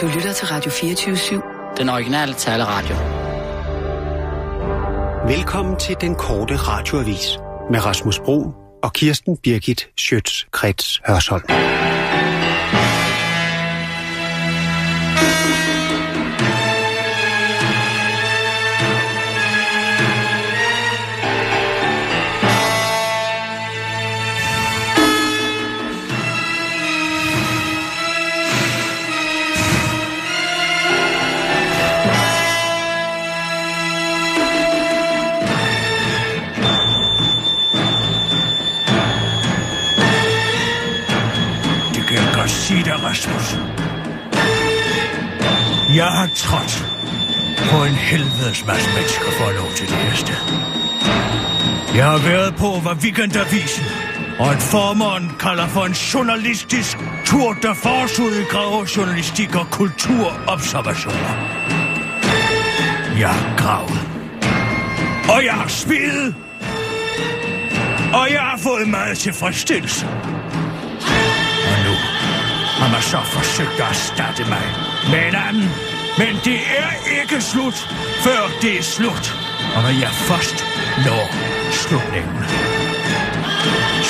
Du lytter til Radio 24-7. Den originale taleradio. Velkommen til den korte radioavis med Rasmus Bro og Kirsten Birgit Schøtz-Krets Hørsholm. Jeg har trådt på en helvedes masse mennesker for at nå til det her sted. Jeg har været på, hvad Weekendavisen og et formand kalder for en journalistisk tur, der forsud i gravejournalistik og kulturobservationer. Jeg har gravet. Og jeg har spidet. Og jeg har fået meget tilfredsstillelse. Og nu har man så forsøgt at erstatte mig med en anden. Men det er ikke slut, før det er slut. Og når jeg først når slutningen,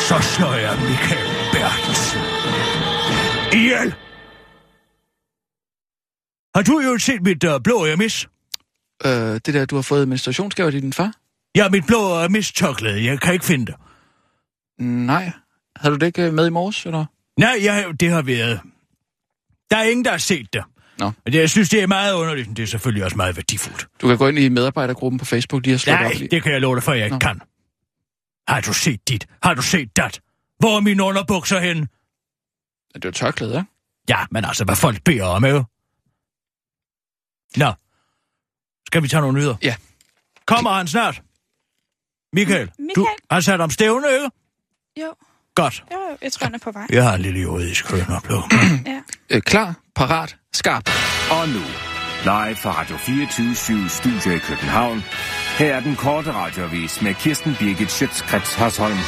så slår jeg Michael Bertelsen ihjel. Har du jo set mit uh, blå mis? Øh, det der, du har fået menstruationsgave til din far? Ja, mit blå mis tørklæde. Jeg kan ikke finde det. Nej. Havde du det ikke øh, med i morges, eller? Nej, jeg, det har været... Der er ingen, der har set det. Nå. Men det, jeg synes, det er meget underligt, men det er selvfølgelig også meget værdifuldt. Du kan gå ind i medarbejdergruppen på Facebook lige og slå Nej, op lige. det kan jeg love dig for, jeg ikke Nå. kan. Har du set dit? Har du set dat? Hvor er mine underbukser henne? Det var tørklæde, ikke? Ja, men altså, hvad folk beder om, jo. Nå. Skal vi tage nogle nyheder? Ja. Kommer han snart? Michael, du Michael? har sat om stævne, ikke? Jo, Godt. jo, jeg tror, han er på vej. Jeg har en lille juridisk kønopblå. Ja. Øh, klar, parat, skarp. Og nu, live fra Radio 24 Studio i København. Her er den korte radiovis med Kirsten Birgit Schøtzgrads Hasholm.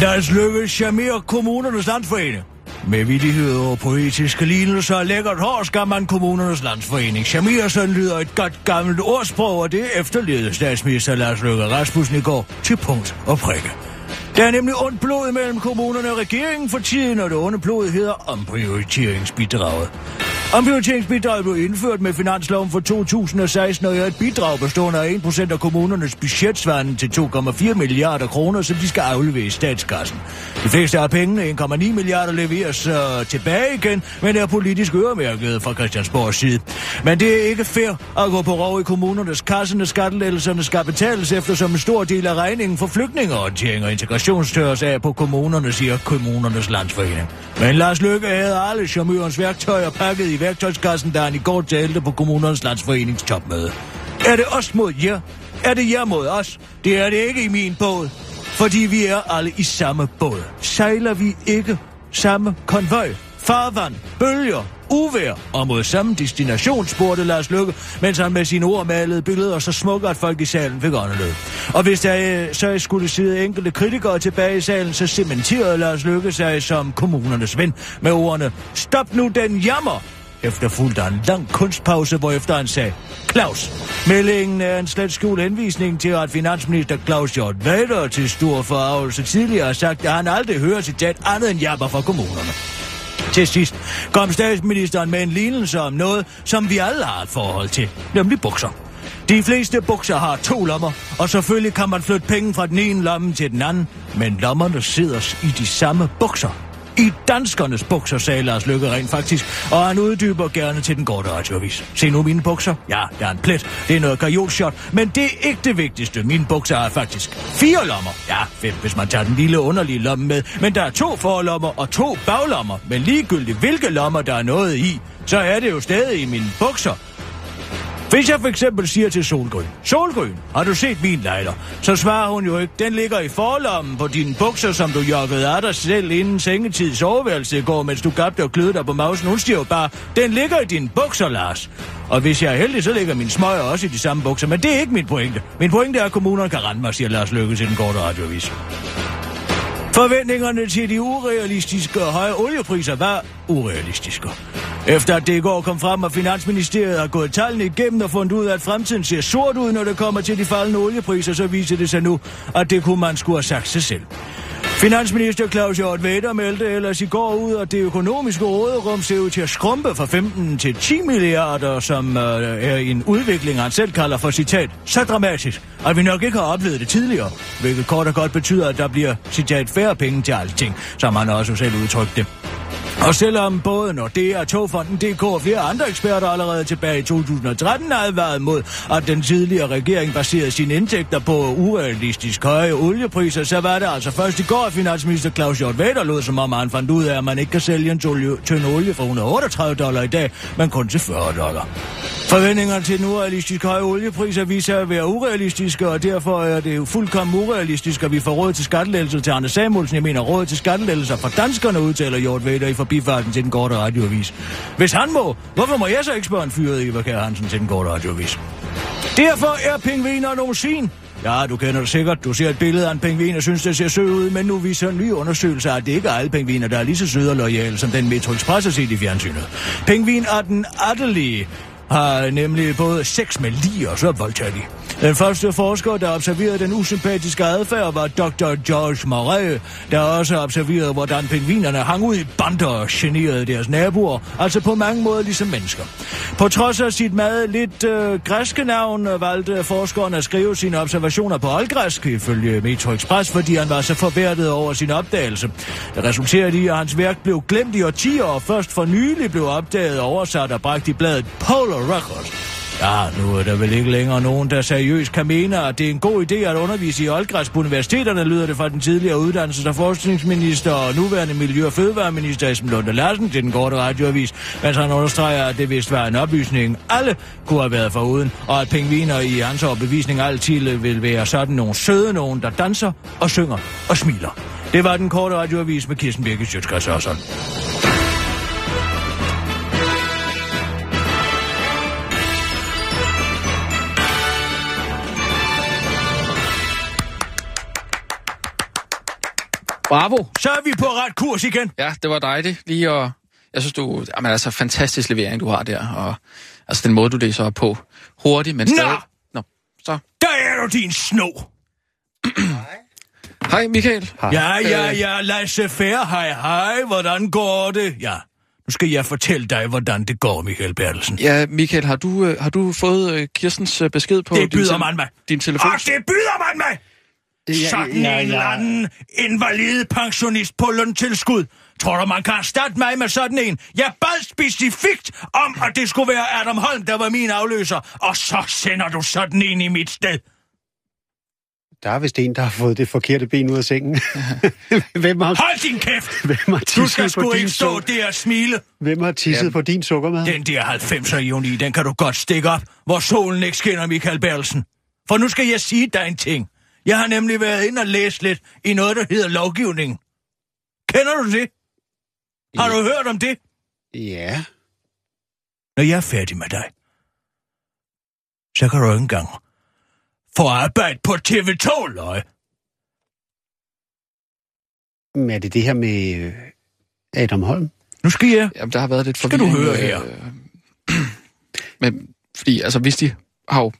Lad os lykkes charmere kommunernes landsforening. Med vidighed og poetiske lignelser og lækkert hår skal man kommunernes landsforening. Sådan lyder et godt gammelt ordsprog, og det efterlevede statsminister Lars Løkke Rasmussen i går til punkt og prikke. Der er nemlig ondt blod mellem kommunerne og regeringen for tiden, og det onde blod hedder omprioriteringsbidraget. Omprioriteringsbidraget blev indført med finansloven for 2016 og er et bidrag bestående af 1% af kommunernes budgetsvarende til 2,4 milliarder kroner, som de skal aflevere i statskassen. De fleste af pengene, 1,9 milliarder, leveres uh, tilbage igen, men er politisk øremærket fra Christiansborgs side. Men det er ikke fair at gå på rov i kommunernes kasse, når skattelettelserne skal betales, eftersom en stor del af regningen for flygtningeorientering og integration størres af på kommunerne, siger kommunernes landsforening. Men Lars Løkke havde alle charmørens værktøjer pakket i værktøjskassen, da han i går talte på kommunernes landsforenings topmøde. Er det os mod jer? Er det jer mod os? Det er det ikke i min båd. Fordi vi er alle i samme båd. Sejler vi ikke samme konvoj? Farvand, bølger, uvær og mod samme destination, spurgte Lars Lykke, mens han med sine ord malede billeder så smukke, at folk i salen fik åndeløb. Og hvis der øh, så skulle sidde enkelte kritikere tilbage i salen, så cementerede Lars Lykke sig som kommunernes ven med ordene, stop nu den jammer, Efterfulgte en lang kunstpause, hvorefter han sagde, Claus, meldingen er en slet skjult henvisning til, at finansminister Claus Hjort Vader til stor forarvelse tidligere har sagt, at han aldrig hører citat andet end jammer fra kommunerne. Til sidst kom statsministeren med en lignelse om noget, som vi alle har et forhold til, nemlig bukser. De fleste bukser har to lommer, og selvfølgelig kan man flytte penge fra den ene lomme til den anden, men lommerne sidder i de samme bukser. I danskernes bukser, sagde Lars Løkke rent faktisk, og han uddyber gerne til den korte radiovis. Se nu mine bukser. Ja, der er en plet. Det er noget kajolshot, men det er ikke det vigtigste. Mine bukser har faktisk fire lommer. Ja, fem, hvis man tager den lille underlige lomme med. Men der er to forlommer og to baglommer. Men ligegyldigt hvilke lommer der er noget i, så er det jo stadig i mine bukser. Hvis jeg for eksempel siger til Solgrøn, Solgrøn, har du set min lejder? Så svarer hun jo ikke, den ligger i forlommen på dine bukser, som du jokkede af dig selv inden sengetid soveværelse i går, mens du gabte og klødte dig på mausen. Hun siger jo bare, den ligger i dine bukser, Lars. Og hvis jeg er heldig, så ligger min smøger også i de samme bukser, men det er ikke min pointe. Min pointe er, at kommunerne kan rende mig, siger Lars Lykke til den korte radiovis. Forventningerne til de urealistiske høje oliepriser var urealistiske. Efter at det i går kom frem, at Finansministeriet har gået tallene igennem og fundet ud af, at fremtiden ser sort ud, når det kommer til de faldende oliepriser, så viser det sig nu, at det kunne man skulle have sagt sig selv. Finansminister Claus Hjort Vedder meldte ellers i går ud, at det økonomiske råderum ser ud til at skrumpe fra 15 til 10 milliarder, som øh, er en udvikling, han selv kalder for citat, så dramatisk, at vi nok ikke har oplevet det tidligere, hvilket kort og godt betyder, at der bliver citat færre penge til alting, som han også selv udtrykte det. Og selvom både Nordea, Togfonden DK og flere andre eksperter allerede tilbage i 2013 havde været mod, at den tidligere regering baserede sine indtægter på urealistisk høje oliepriser, så var det altså først i går, at finansminister Claus Hjort Vader lod som om han fandt ud af, at man ikke kan sælge en tynd olie for 138 dollar i dag, men kun til 40 dollar. Forventningerne til den urealistisk høje oliepriser viser at være urealistiske, og derfor er det jo fuldkommen urealistisk, at vi får råd til skattelettelser til Anders Samuelsen. Jeg mener råd til skattelettelser for danskerne, udtaler Hjort Vader i forbifarten til den korte radioavis. Hvis han må, hvorfor må jeg så ikke spørge en fyret Eva Kjær Hansen til den korte radioavis? Derfor er pingviner nogle sin. Ja, du kender det sikkert. Du ser et billede af en pingvin og synes, det ser sød ud, men nu viser en ny undersøgelse, at det ikke er alle pingviner, der er lige så søde og lojale, som den Metro Express har set i fjernsynet. Pingvin er den attelige, har nemlig både sex med lige og så voldtager de. Den første forsker, der observerede den usympatiske adfærd, var Dr. George Murray, der også observerede, hvordan pingvinerne hang ud i bander og generede deres naboer, altså på mange måder ligesom mennesker. På trods af sit meget lidt øh, græske navn, øh, valgte forskeren at skrive sine observationer på oldgræsk, ifølge Metro Express, fordi han var så forværdet over sin opdagelse. Det resulterede i, at hans værk blev glemt i årtier, og først for nylig blev opdaget og oversat og bragt i bladet Polar Records. Ja, nu er der vel ikke længere nogen, der seriøst kan mene, at det er en god idé at undervise i oldgræs på universiteterne, lyder det fra den tidligere uddannelses- og forskningsminister og nuværende Miljø- og Fødevareminister Esben Lunde Larsen til den korte radioavis, mens han understreger, at det vist var en oplysning, alle kunne have været foruden, og at pingviner i hans overbevisning altid vil være sådan nogle søde nogen, der danser og synger og smiler. Det var den korte radioavis med Kirsten Birke Sjøtskreds Bravo. Så er vi på ret kurs igen. Ja, det var dejligt lige at... Jeg synes, du... Jamen, altså, fantastisk levering, du har der. Og altså, den måde, du læser op på. Hurtigt, men stadig... Nå! Nå, så. Der er du, din sno! Hej, Michael. Hej. Ja, ja, Øh. ja, Lasse Fær, hej, hej, hvordan går det? Ja, nu skal jeg fortælle dig, hvordan det går, Michael Bertelsen. Ja, Michael, har du, øh, har du fået øh, Kirstens øh, besked på Det din, byder tel- man mig. din telefon? Og det byder man mig! Sådan en eller anden invalid pensionist på løntilskud. Tror du, man kan erstatte mig med sådan en? Jeg bad specifikt om, at det skulle være Adam Holm, der var min afløser. Og så sender du sådan en i mit sted. Der er vist en, der har fået det forkerte ben ud af sengen. Hvem har, Hold din kæft! hvem har Du skal sgu ikke stå der og smile. Hvem har tisset Jamen. på din sukkermad? Den der 90'er ironi, den kan du godt stikke op, hvor solen ikke skinner, Michael Bertelsen. For nu skal jeg sige dig en ting. Jeg har nemlig været ind og læst lidt i noget, der hedder lovgivning. Kender du det? Har du hørt om det? Ja. Når jeg er færdig med dig, så kan du ikke engang få arbejde på TV2, løg. Men er det det her med øh, Adam Holm? Nu skal jeg... Jamen, der har været lidt Skal du forvirring. høre her? Øh, men, fordi, altså, hvis de har jo...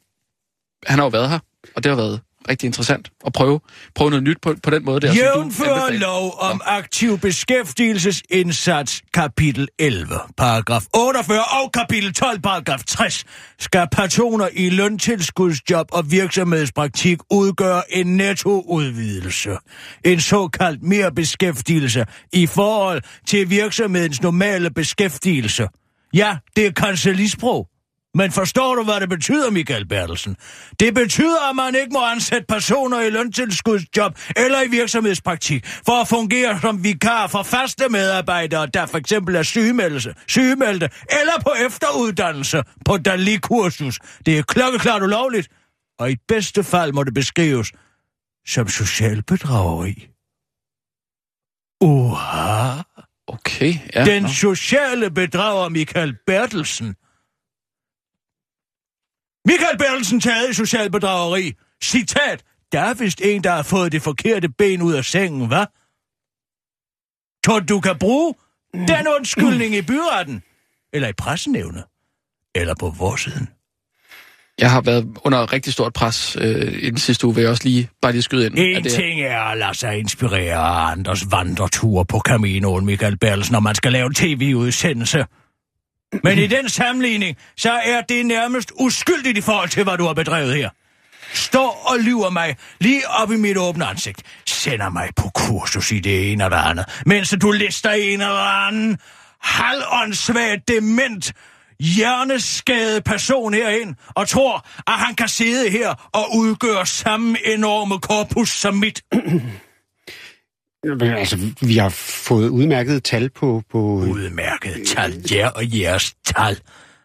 Han har jo været her, og det har været rigtig interessant at prøve, prøve noget nyt på, på den måde der. som du Jævnfør anbefaler. lov om aktiv beskæftigelsesindsats, kapitel 11, paragraf 48 og kapitel 12, paragraf 60, skal personer i løntilskudsjob og virksomhedspraktik udgøre en nettoudvidelse. En såkaldt mere beskæftigelse i forhold til virksomhedens normale beskæftigelse. Ja, det er kancelisprog. Men forstår du, hvad det betyder, Michael Bertelsen? Det betyder, at man ikke må ansætte personer i løntilskudsjob eller i virksomhedspraktik for at fungere som vikar for faste medarbejdere, der for eksempel er sygemeldelse, sygemeldte eller på efteruddannelse på Dali-kursus. Det er klokkeklart ulovligt, og i bedste fald må det beskrives som social bedrageri. Uha! Okay, ja. Den sociale bedrager Michael Bertelsen. Michael Bertelsen taget i social bedrageri. Citat. Der er vist en, der har fået det forkerte ben ud af sengen, hvad? Tror du, kan bruge den undskyldning i byretten? Eller i pressenævnet? Eller på vores siden? Jeg har været under rigtig stort pres øh, i den sidste uge, vil jeg også lige bare lige skyde ind. En det, ting er at lade sig inspirere af andres vandreture på Caminoen, Michael Berlsen, når man skal lave en tv-udsendelse. Men i den sammenligning, så er det nærmest uskyldigt i forhold til, hvad du har bedrevet her. Står og lyver mig lige op i mit åbne ansigt. Sender mig på kursus i det ene eller andet. Mens du lister en eller anden halvåndssvagt dement hjerneskadet person herind og tror, at han kan sidde her og udgøre samme enorme korpus som mit. Altså, vi har fået udmærket tal på... på Udmærket tal, ja og jeres tal.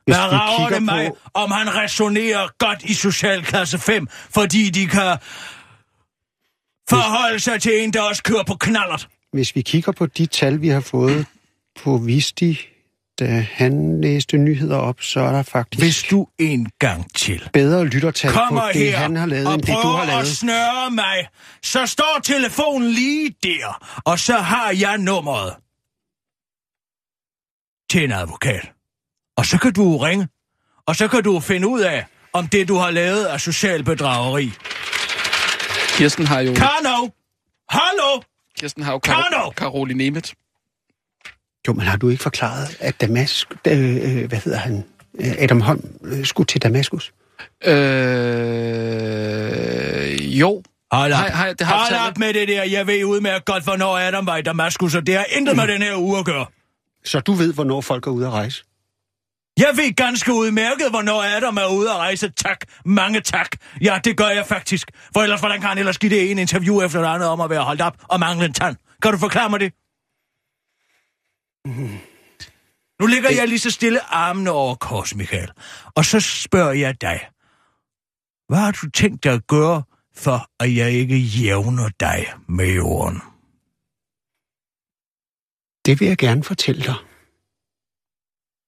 Hvad vi rager kigger det mig, på- om han resonerer godt i socialklasse 5, fordi de kan forholde sig til en, der også kører på knallert? Hvis vi kigger på de tal, vi har fået på Visti, da han læste nyheder op, så er der faktisk Hvis du en gang til bedre lyttertal kommer på det, her han har lavet, og end det, du har prøver at lavet. snøre mig, så står telefonen lige der, og så har jeg nummeret til en advokat. Og så kan du ringe, og så kan du finde ud af, om det, du har lavet, er social bedrageri. Kirsten har jo, Karno! Hallo! Kirsten har jo Karno! Kar- Caroline Nemeth. Jo, men har du ikke forklaret, at Damas, øh, øh, hvad hedder han, Øh, Adam Holm øh, skulle til Damaskus? Øh, jo. Hold op. Hej, hej, det har Hold op med det der. Jeg ved udmærket godt, hvornår Adam var i Damaskus, og det har intet med den her uge at gøre. Så du ved, hvornår folk er ude at rejse? Jeg ved ganske udmærket, hvornår Adam er ude at rejse. Tak. Mange tak. Ja, det gør jeg faktisk. For ellers, hvordan kan han ellers give det en interview efter det andet om at være holdt op og mangle en tand? Kan du forklare mig det? Nu ligger jeg lige så stille armene over kors, Michael. Og så spørger jeg dig. Hvad har du tænkt dig at gøre, for at jeg ikke jævner dig med jorden? Det vil jeg gerne fortælle dig.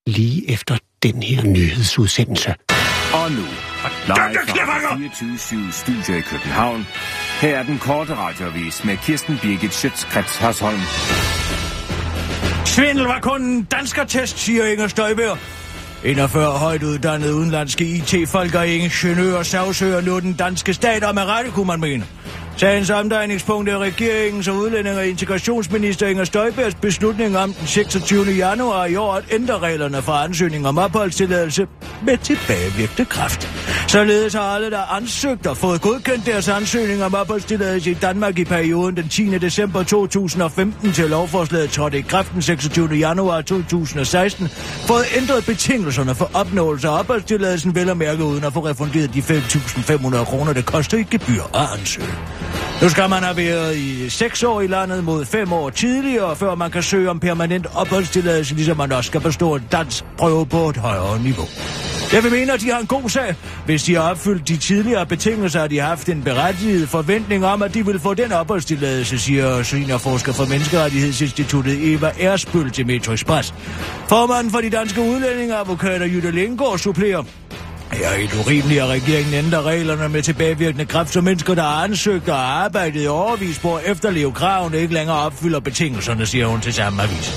Lige efter den her nyhedsudsendelse. Og nu, live fra 24 Studio i København. Her er den korte radiovis med Kirsten Birgit Schøtzgrads Hasholm. Svindel var kun en danskertest, siger Inger Støjbær. 41 højt uddannede udenlandske IT-folk og ingeniører sagsøger nu den danske stat, og med rette kunne man mene. Sagens omdrejningspunkt er regeringens og udlænding- og integrationsminister Inger Støjbergs beslutning om den 26. januar i år at ændre reglerne for ansøgning om opholdstilladelse med tilbagevirkende kraft. Således har alle, der ansøgt og fået godkendt deres ansøgning om opholdstilladelse i Danmark i perioden den 10. december 2015 til lovforslaget trådte i kraft den 26. januar 2016, fået ændret betingelserne for opnåelse af opholdstilladelsen vel at mærke uden at få refunderet de 5.500 kroner, det koster i gebyr at ansøge. Nu skal man have været i 6 år i landet mod 5 år tidligere, før man kan søge om permanent opholdstilladelse, ligesom man også skal bestå en dansk prøve på et højere niveau. Jeg vil mene, at de har en god sag. Hvis de har opfyldt de tidligere betingelser, har de haft en berettiget forventning om, at de vil få den opholdstilladelse, siger seniorforsker for Menneskerettighedsinstituttet Eva Ersbøl til Metro Express. Formanden for de danske udlændingeadvokater Jytte Lindgaard supplerer. Det er helt urimeligt, at regeringen ændrer reglerne med tilbagevirkende kraft, så mennesker, der har ansøgt og arbejdet i overvis på at efterleve kravene, ikke længere opfylder betingelserne, siger hun til samme avis.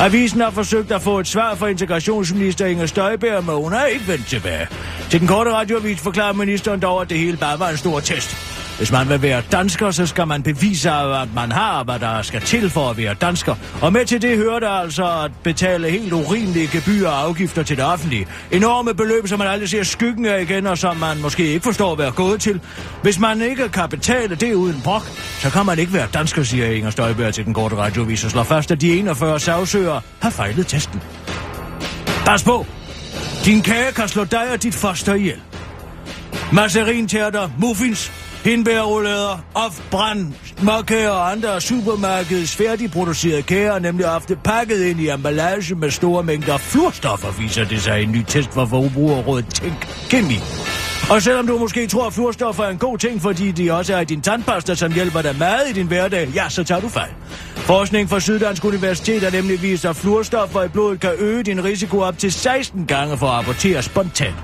Avisen har forsøgt at få et svar fra integrationsminister Inger Støjberg, men hun har ikke vendt tilbage. Til den korte radioavis forklarer ministeren dog, at det hele bare var en stor test. Hvis man vil være dansker, så skal man bevise, at man har, hvad der skal til for at være dansker. Og med til det hører der altså at betale helt urimelige gebyrer og afgifter til det offentlige. Enorme beløb, som man aldrig ser skyggen af igen, og som man måske ikke forstår at være gået til. Hvis man ikke kan betale det uden brok, så kan man ikke være dansker, siger Inger Støjberg til den korte radiovis og slår fast, at de 41 sagsøgere har fejlet testen. Pas på! Din kage kan slå dig og dit foster ihjel. Masserinterter, muffins, hindbærrullader, off-brand, småkager og andre af supermarkedets færdigproducerede kager nemlig ofte pakket ind i emballage med store mængder fluorstoffer, viser det sig i en ny test fra Forbrugerrådet Tænk Kemi. Og selvom du måske tror, at fluorstoffer er en god ting, fordi de også er i din tandpasta, som hjælper dig meget i din hverdag, ja, så tager du fejl. Forskning fra Syddansk Universitet har nemlig vist, at fluorstoffer i blodet kan øge din risiko op til 16 gange for at abortere spontant.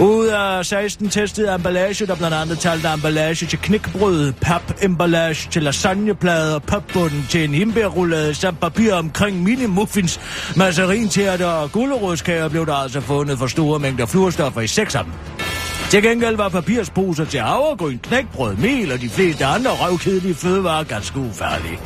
Ud af 16 testede emballage, der blandt andet talte emballage til knækbrød, pap-emballage til lasagneplader, papbunden til en himbærrullade samt papir omkring mini-muffins, mazarin og gulerodskager blev der altså fundet for store mængder fluorstoffer i seks af dem. Til gengæld var papirsposer til havregryn, knækbrød, mel og de fleste andre røvkedelige fødevarer ganske ufarlige.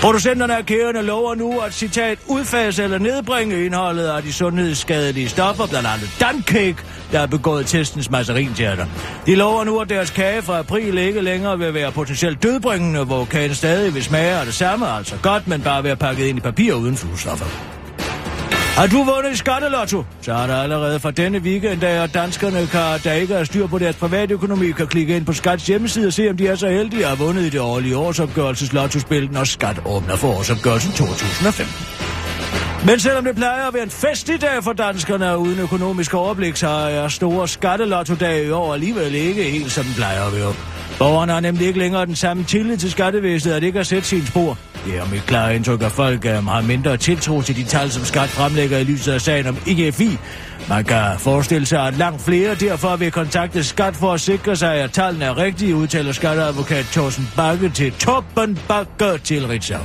Producenterne af kæderne lover nu at citat udfase eller nedbringe indholdet af de sundhedsskadelige stoffer, blandt andet Dunkake, der er begået testens masserinteater. De lover nu, at deres kage fra april ikke længere vil være potentielt dødbringende, hvor kagen stadig vil smage af det samme, altså godt, men bare være pakket ind i papir uden fluestoffer. Har du vundet i skattelotto? Så er der allerede fra denne weekend, da danskerne, kan, der ikke har styr på deres privatøkonomi, kan klikke ind på Skats hjemmeside og se, om de er så heldige at have vundet i det årlige årsopgørelseslottospil, når Skat åbner for årsopgørelsen 2015. Men selvom det plejer at være en festlig dag for danskerne uden økonomisk overblik, så er store skattelotto-dage i år alligevel ikke helt som den plejer at være. Borgerne har nemlig ikke længere den samme tillid til skattevæsenet, at det ikke har set sin spor. Det er mit klare indtryk, at folk um, har mindre tiltro til de tal, som skat fremlægger i lyset af sagen om IGFI. Man kan forestille sig, at langt flere derfor vil kontakte skat for at sikre sig, at tallene er rigtige, udtaler skatteadvokat Thorsten Bakke til Toppen Bakke til Ritzau.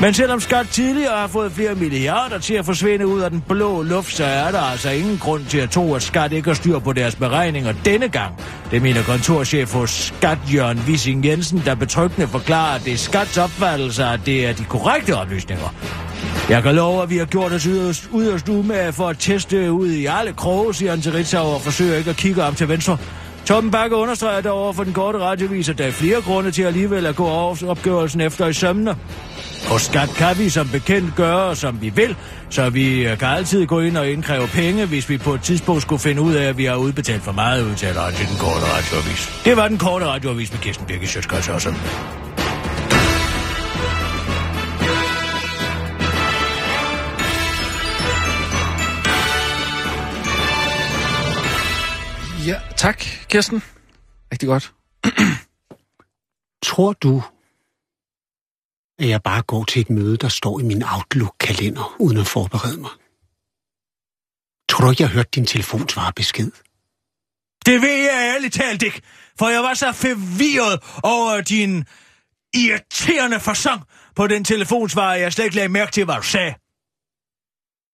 Men selvom skat tidligere har fået flere milliarder til at forsvinde ud af den blå luft, så er der altså ingen grund til at tro, at skat ikke har styr på deres beregninger denne gang. Det mener kontorchef hos Skat Jørgen Wissing Jensen, der betryggende forklarer, at det er skats opfattelse, at det er de korrekte oplysninger. Jeg kan love, at vi har gjort os yderst, yderst med for at teste ud i alle kroge, siger han til Ritzau og forsøger ikke at kigge om til venstre. Torben Bakke understreger dog over for den korte radiovis, at der er flere grunde til alligevel at gå over opgørelsen efter i sømne. Og skat kan vi som bekendt gøre, som vi vil, så vi øh, kan altid gå ind og indkræve penge, hvis vi på et tidspunkt skulle finde ud af, at vi har udbetalt for meget, udtaler han til den korte radioavis. Det var den korte radioavis med Kirsten Birgit Sjøtskrets også. Ja, tak, Kirsten. Rigtig godt. Tror du, at jeg bare går til et møde, der står i min Outlook-kalender, uden at forberede mig? Tror du ikke, jeg har hørt din telefonsvarebesked? Det ved jeg ærligt talt ikke, for jeg var så forvirret over din irriterende fasong på den telefonsvarer, jeg slet ikke lagde mærke til, hvad du sagde.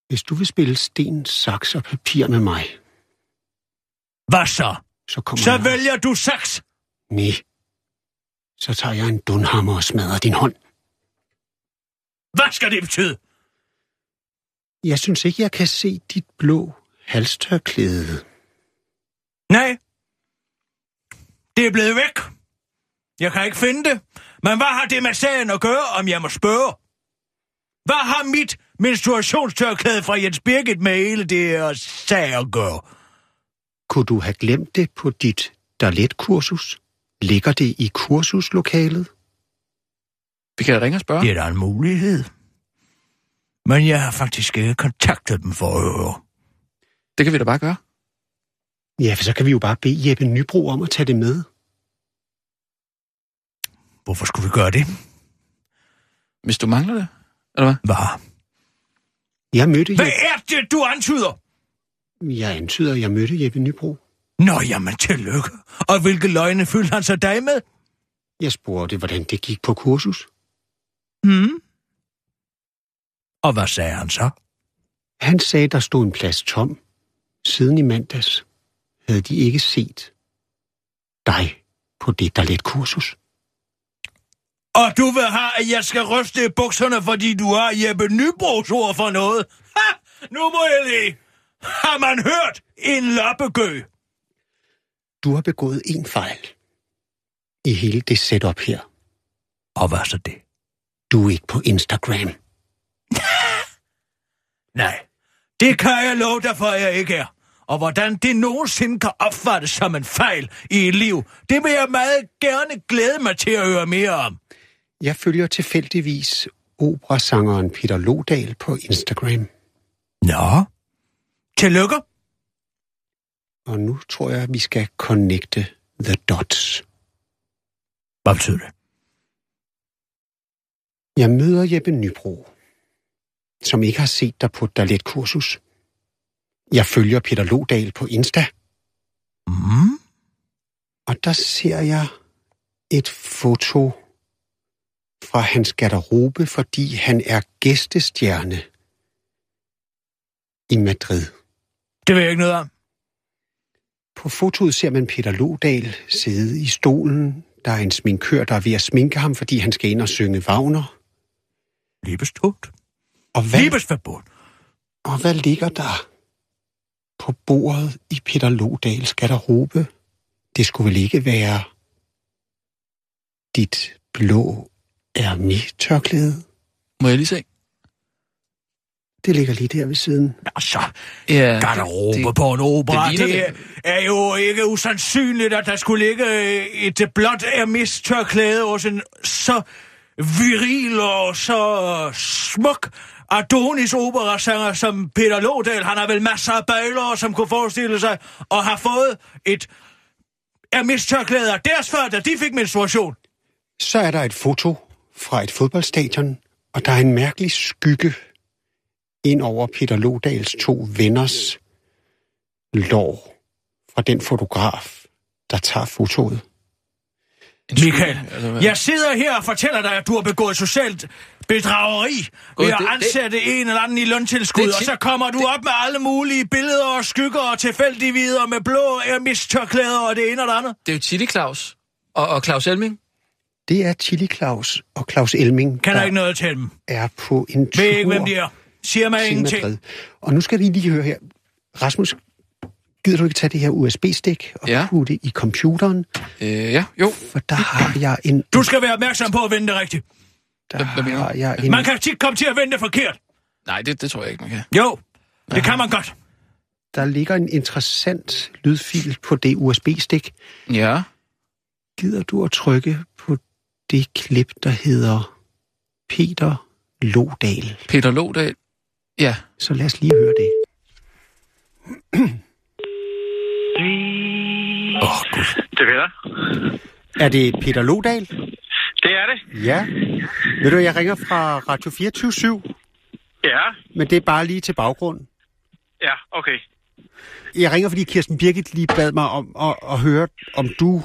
Hvis du vil spille sten, saks og papir med mig, Hvad så? så kommer Så jeg... vælger du saks. Nej. Så tager jeg en dunhammer og smadrer din hånd. Hvad skal det betyde? Jeg synes ikke, jeg kan se dit blå halstørklæde. Nej. Det er blevet væk. Jeg kan ikke finde det. Men hvad har det med sagen at gøre, om jeg må spørge? Hvad har mit menstruationstørklæde fra Jens Birgit med hele det her sag at gøre? Kunne du have glemt det på dit daletkursus? Ligger det i kursuslokalet? Vi kan ringe og spørge. Det er da en mulighed. Men jeg har faktisk ikke kontaktet dem for at høre. Det kan vi da bare gøre. Ja, for så kan vi jo bare bede Jeppe Nybro om at tage det med. Hvorfor skulle vi gøre det? Hvis du mangler det. Eller hvad? Hvad? Jeg mødte Hvad Jeppe... er det, du antyder? Jeg antyder, at jeg mødte Jeppe Nybro. Nå, jamen tillykke. Og hvilke løgne fyldte han så dig med? Jeg spurgte, hvordan det gik på kursus. Hmm? Og hvad sagde han så? Han sagde, der stod en plads tom. Siden i mandags havde de ikke set dig på det daletkursus. Og du vil have, at jeg skal ryste i bukserne, fordi du har Jeppe Nybros ord for noget? Ha! Nu må jeg lige. Har man hørt en loppegø? Du har begået en fejl i hele det setup her. Og hvad så det? Du er ikke på Instagram. Nej, det kan jeg love dig for, at jeg ikke er. Og hvordan det nogensinde kan opfattes som en fejl i et liv, det vil jeg meget gerne glæde mig til at høre mere om. Jeg følger tilfældigvis operasangeren Peter Lodal på Instagram. Nå, tillykke. Og nu tror jeg, vi skal connecte the dots. Hvad betyder det? Jeg møder Jeppe Nybro, som ikke har set dig på et daletkursus. Jeg følger Peter Lodal på Insta. Mm. Og der ser jeg et foto fra hans garderobe, fordi han er gæstestjerne i Madrid. Det ved jeg ikke noget om. På fotoet ser man Peter Lodal sidde i stolen. Der er en sminkør, der er ved at sminke ham, fordi han skal ind og synge Wagner. Liebestod. Og hvad, Liebesverbot. og hvad ligger der på bordet i Peter Lodals garderobe? Det skulle vel ikke være dit blå Hermé-tørklæde? Må jeg lige se? Det ligger lige der ved siden. Altså, Ja, garderobe det- det, på en opera, det det, det er jo ikke usandsynligt, at der skulle ligge et blåt Hermes-tørklæde hos en så viril og så smuk Adonis operasanger som Peter Lodal. Han har vel masser af bøjlere, som kunne forestille sig at have fået et er mistørklæder af deres før, da de fik menstruation. Så er der et foto fra et fodboldstadion, og der er en mærkelig skygge ind over Peter Lodals to venners lår fra den fotograf, der tager fotoet. Michael, altså, jeg sidder her og fortæller dig, at du har begået socialt bedrageri Gud, ved at det- det- ansætte en eller anden i løntilskud, Det og så kommer du op med alle mulige billeder og skygger og tilfældigheder med blå Hermes-tørklæder og det ene og det andet. Det er jo Chili Claus og, og Claus Elming. Det er Chili Claus og Claus Elming, Kan der ikke noget til dem? er på en tur Ved ikke, hvem de er. Siger mig ingenting. Madrid. Og nu skal vi lige høre her. Rasmus, gider du ikke tage det her USB-stik og Ja. putte i computeren? Øh, ja, jo. For der har jeg en... Du skal være opmærksom på at vende det rigtigt. Der Hvad- hvad mener du? har jeg en... Man kan tit komme til at vende det forkert. Nej, det, det tror jeg ikke, man kan. Jo, det kan man godt. Der ligger en interessant lydfil på det USB-stik. Ja. Gider du at trykke på det klip, der hedder Peter Lodal? Peter Lodal. Ja. Så lad os lige høre det. Åh, oh, gud. Det er Peter. Er det Peter Lodal? Det er det. Ja. Ved du, jeg ringer fra Radio 24 Ja. men det er bare lige til baggrund. Ja, okay. Jeg ringer, fordi Kirsten Birgit lige bad mig om at, at høre, om du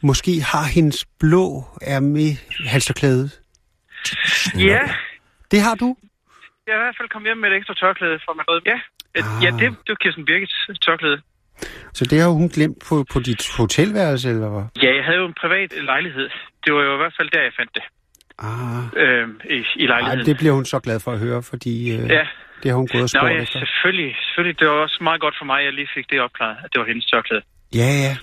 måske har hendes blå med halsterklæde. Ja, Det har du? jeg er i hvert fald kommet hjem med et ekstra tørklæde fra Madrid. Ja, Ah. ja det, det var Kirsten Birgits tørklæde. Så det har hun glemt på, på dit hotelværelse, eller hvad? Ja, jeg havde jo en privat lejlighed. Det var jo i hvert fald der, jeg fandt det. Ah, Øh, i, i ej, lejligheden. det bliver hun så glad for at høre, fordi øh, Ja. det har hun gået og Nå spurgt ja, efter. selvfølgelig. selvfølgelig. Det var også meget godt for mig, at jeg lige fik det opklaret, at det var hendes tørklæde. Ja, ja.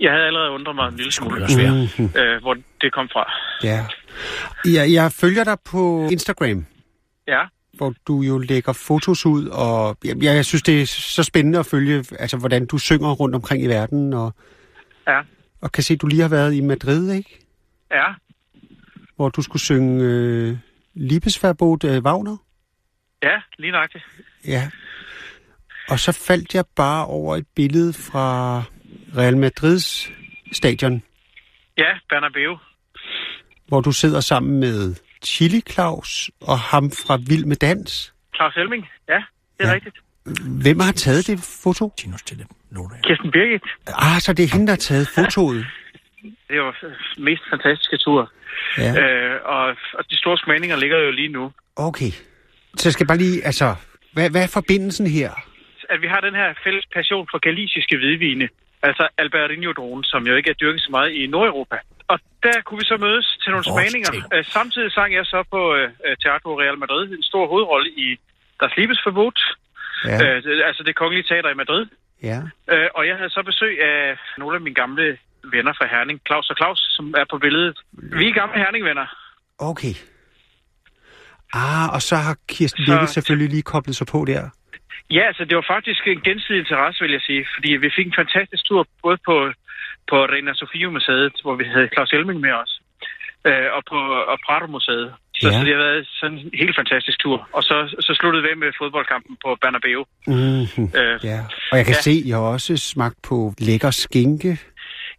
Jeg havde allerede undret mig en lille smule, Mm, øh, hvor det kom fra. ja. Jeg, jeg følger dig på Instagram, Ja, hvor du jo lægger fotos ud, og jeg, jeg synes, det er så spændende at følge, altså, hvordan du synger rundt omkring i verden, og, ja, og kan se, at du lige har været i Madrid, ikke? ja. Hvor du skulle synge øh, Liebesverbot øh, Wagner. Ja, lige nøjagtigt. Ja. Og så faldt jeg bare over et billede fra Real Madrids stadion, Ja, Bernabeu. hvor du sidder sammen med Chili Claus og ham fra Vild med Dans. Claus Elming. Ja, det er Ja. rigtigt. Hvem har taget det foto? Tinus til. Kirsten Birgit. Ah, så det er hende, der har taget fotoet. Det var den mest fantastiske tur. Ja, Øh, og, og de store smagninger ligger jo lige nu. okay. Så jeg skal bare lige, altså, hvad, hvad er forbindelsen her? At vi har den her fælles passion for galiciske hvidvine. Altså Albarino-dronen, som jo ikke er dyrket så meget i Nordeuropa. Og der kunne vi så mødes til nogle Vores smagninger. ting. Øh, samtidig sang jeg så på øh, Teatro Real Madrid en stor hovedrolle i Das Liebesverbot, Ja, øh, altså det kongelige teater i Madrid. ja. Øh, og jeg havde så besøg af nogle af mine gamle venner fra Herning, Claus og Claus, som er på billedet. Vi er gamle Herning-venner. Okay. Ah, og så har Kirsten Så- Birgit selvfølgelig lige koblet sig på der. Ja, altså det var faktisk en gensidig interesse, vil jeg sige, fordi vi fik en fantastisk tur både på, på Reina Sofia Museet, hvor vi havde Claus Elming med os, øh, og på og Prado Museet. Så, Ja. så det har været sådan en helt fantastisk tur. Og så, så sluttede vi med fodboldkampen på Bernabeu. Mm-hmm. Øh, Ja, og jeg kan ja. Se, jeg har også smagt på lækker skinke.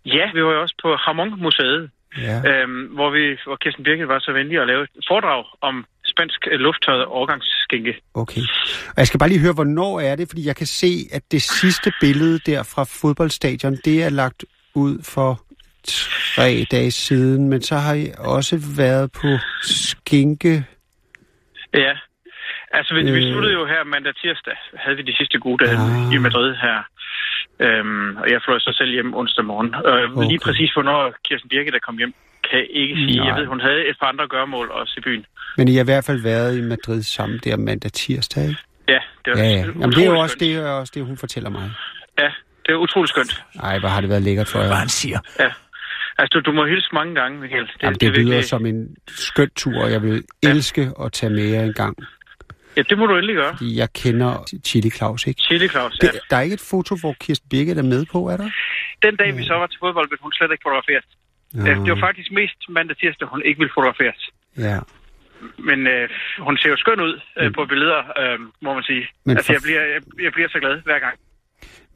ja, vi var jo også på Hamon Museet. Ja. øhm, hvor, vi, hvor Kirsten Birgit var så venlig at lave et foredrag om spansk lufttøjet overgangsskinke. Okay. Og jeg skal bare lige høre, hvornår er det? Fordi jeg kan se, at det sidste billede der fra fodboldstadion, det er lagt ud for tre dage siden, men så har I også været på skinke. Ja. Altså, vi, øh... vi sluttede jo her mandag tirsdag, havde vi de sidste gode dage Ah. i Madrid her. Øhm, og jeg fløj så selv hjem onsdag morgen. Øh, okay. Lige præcis, hvornår Kirsten Birgit er kom hjem, kan jeg ikke sige. Nej. Jeg ved, hun havde et par andre gørmål også i byen. Men I har i hvert fald været i Madrid sammen der mandag tirsdag, ikke? Ja, det var Ja, ja. Jamen, det er jo også det, også det, hun fortæller mig. Ja, det er utroligt skønt. Ej, hvor har det været lækkert for jer. Hvad han siger. Ja. Altså, du, du må hilse mange gange, Michael. Det, Jamen, det, det lyder virkelig- som en skøn tur, og jeg vil Ja. elske at tage med jer en gang. Ja, det må du endelig gøre. Jeg kender Chili Claus, ikke? Chili Claus, ja. Det, der er ikke et foto, hvor Kirsten Birgit er med på, er der? Den dag, vi så var til fodbold, ville hun slet ikke fotograferes. Ja. Ja. Det var faktisk mest mandag tirsdag, hun ikke ville fotograferes. ja. Men øh, hun ser jo skøn ud øh, på billeder, øh, må man sige. Men Men altså, for- jeg bliver, jeg, jeg bliver så glad hver gang.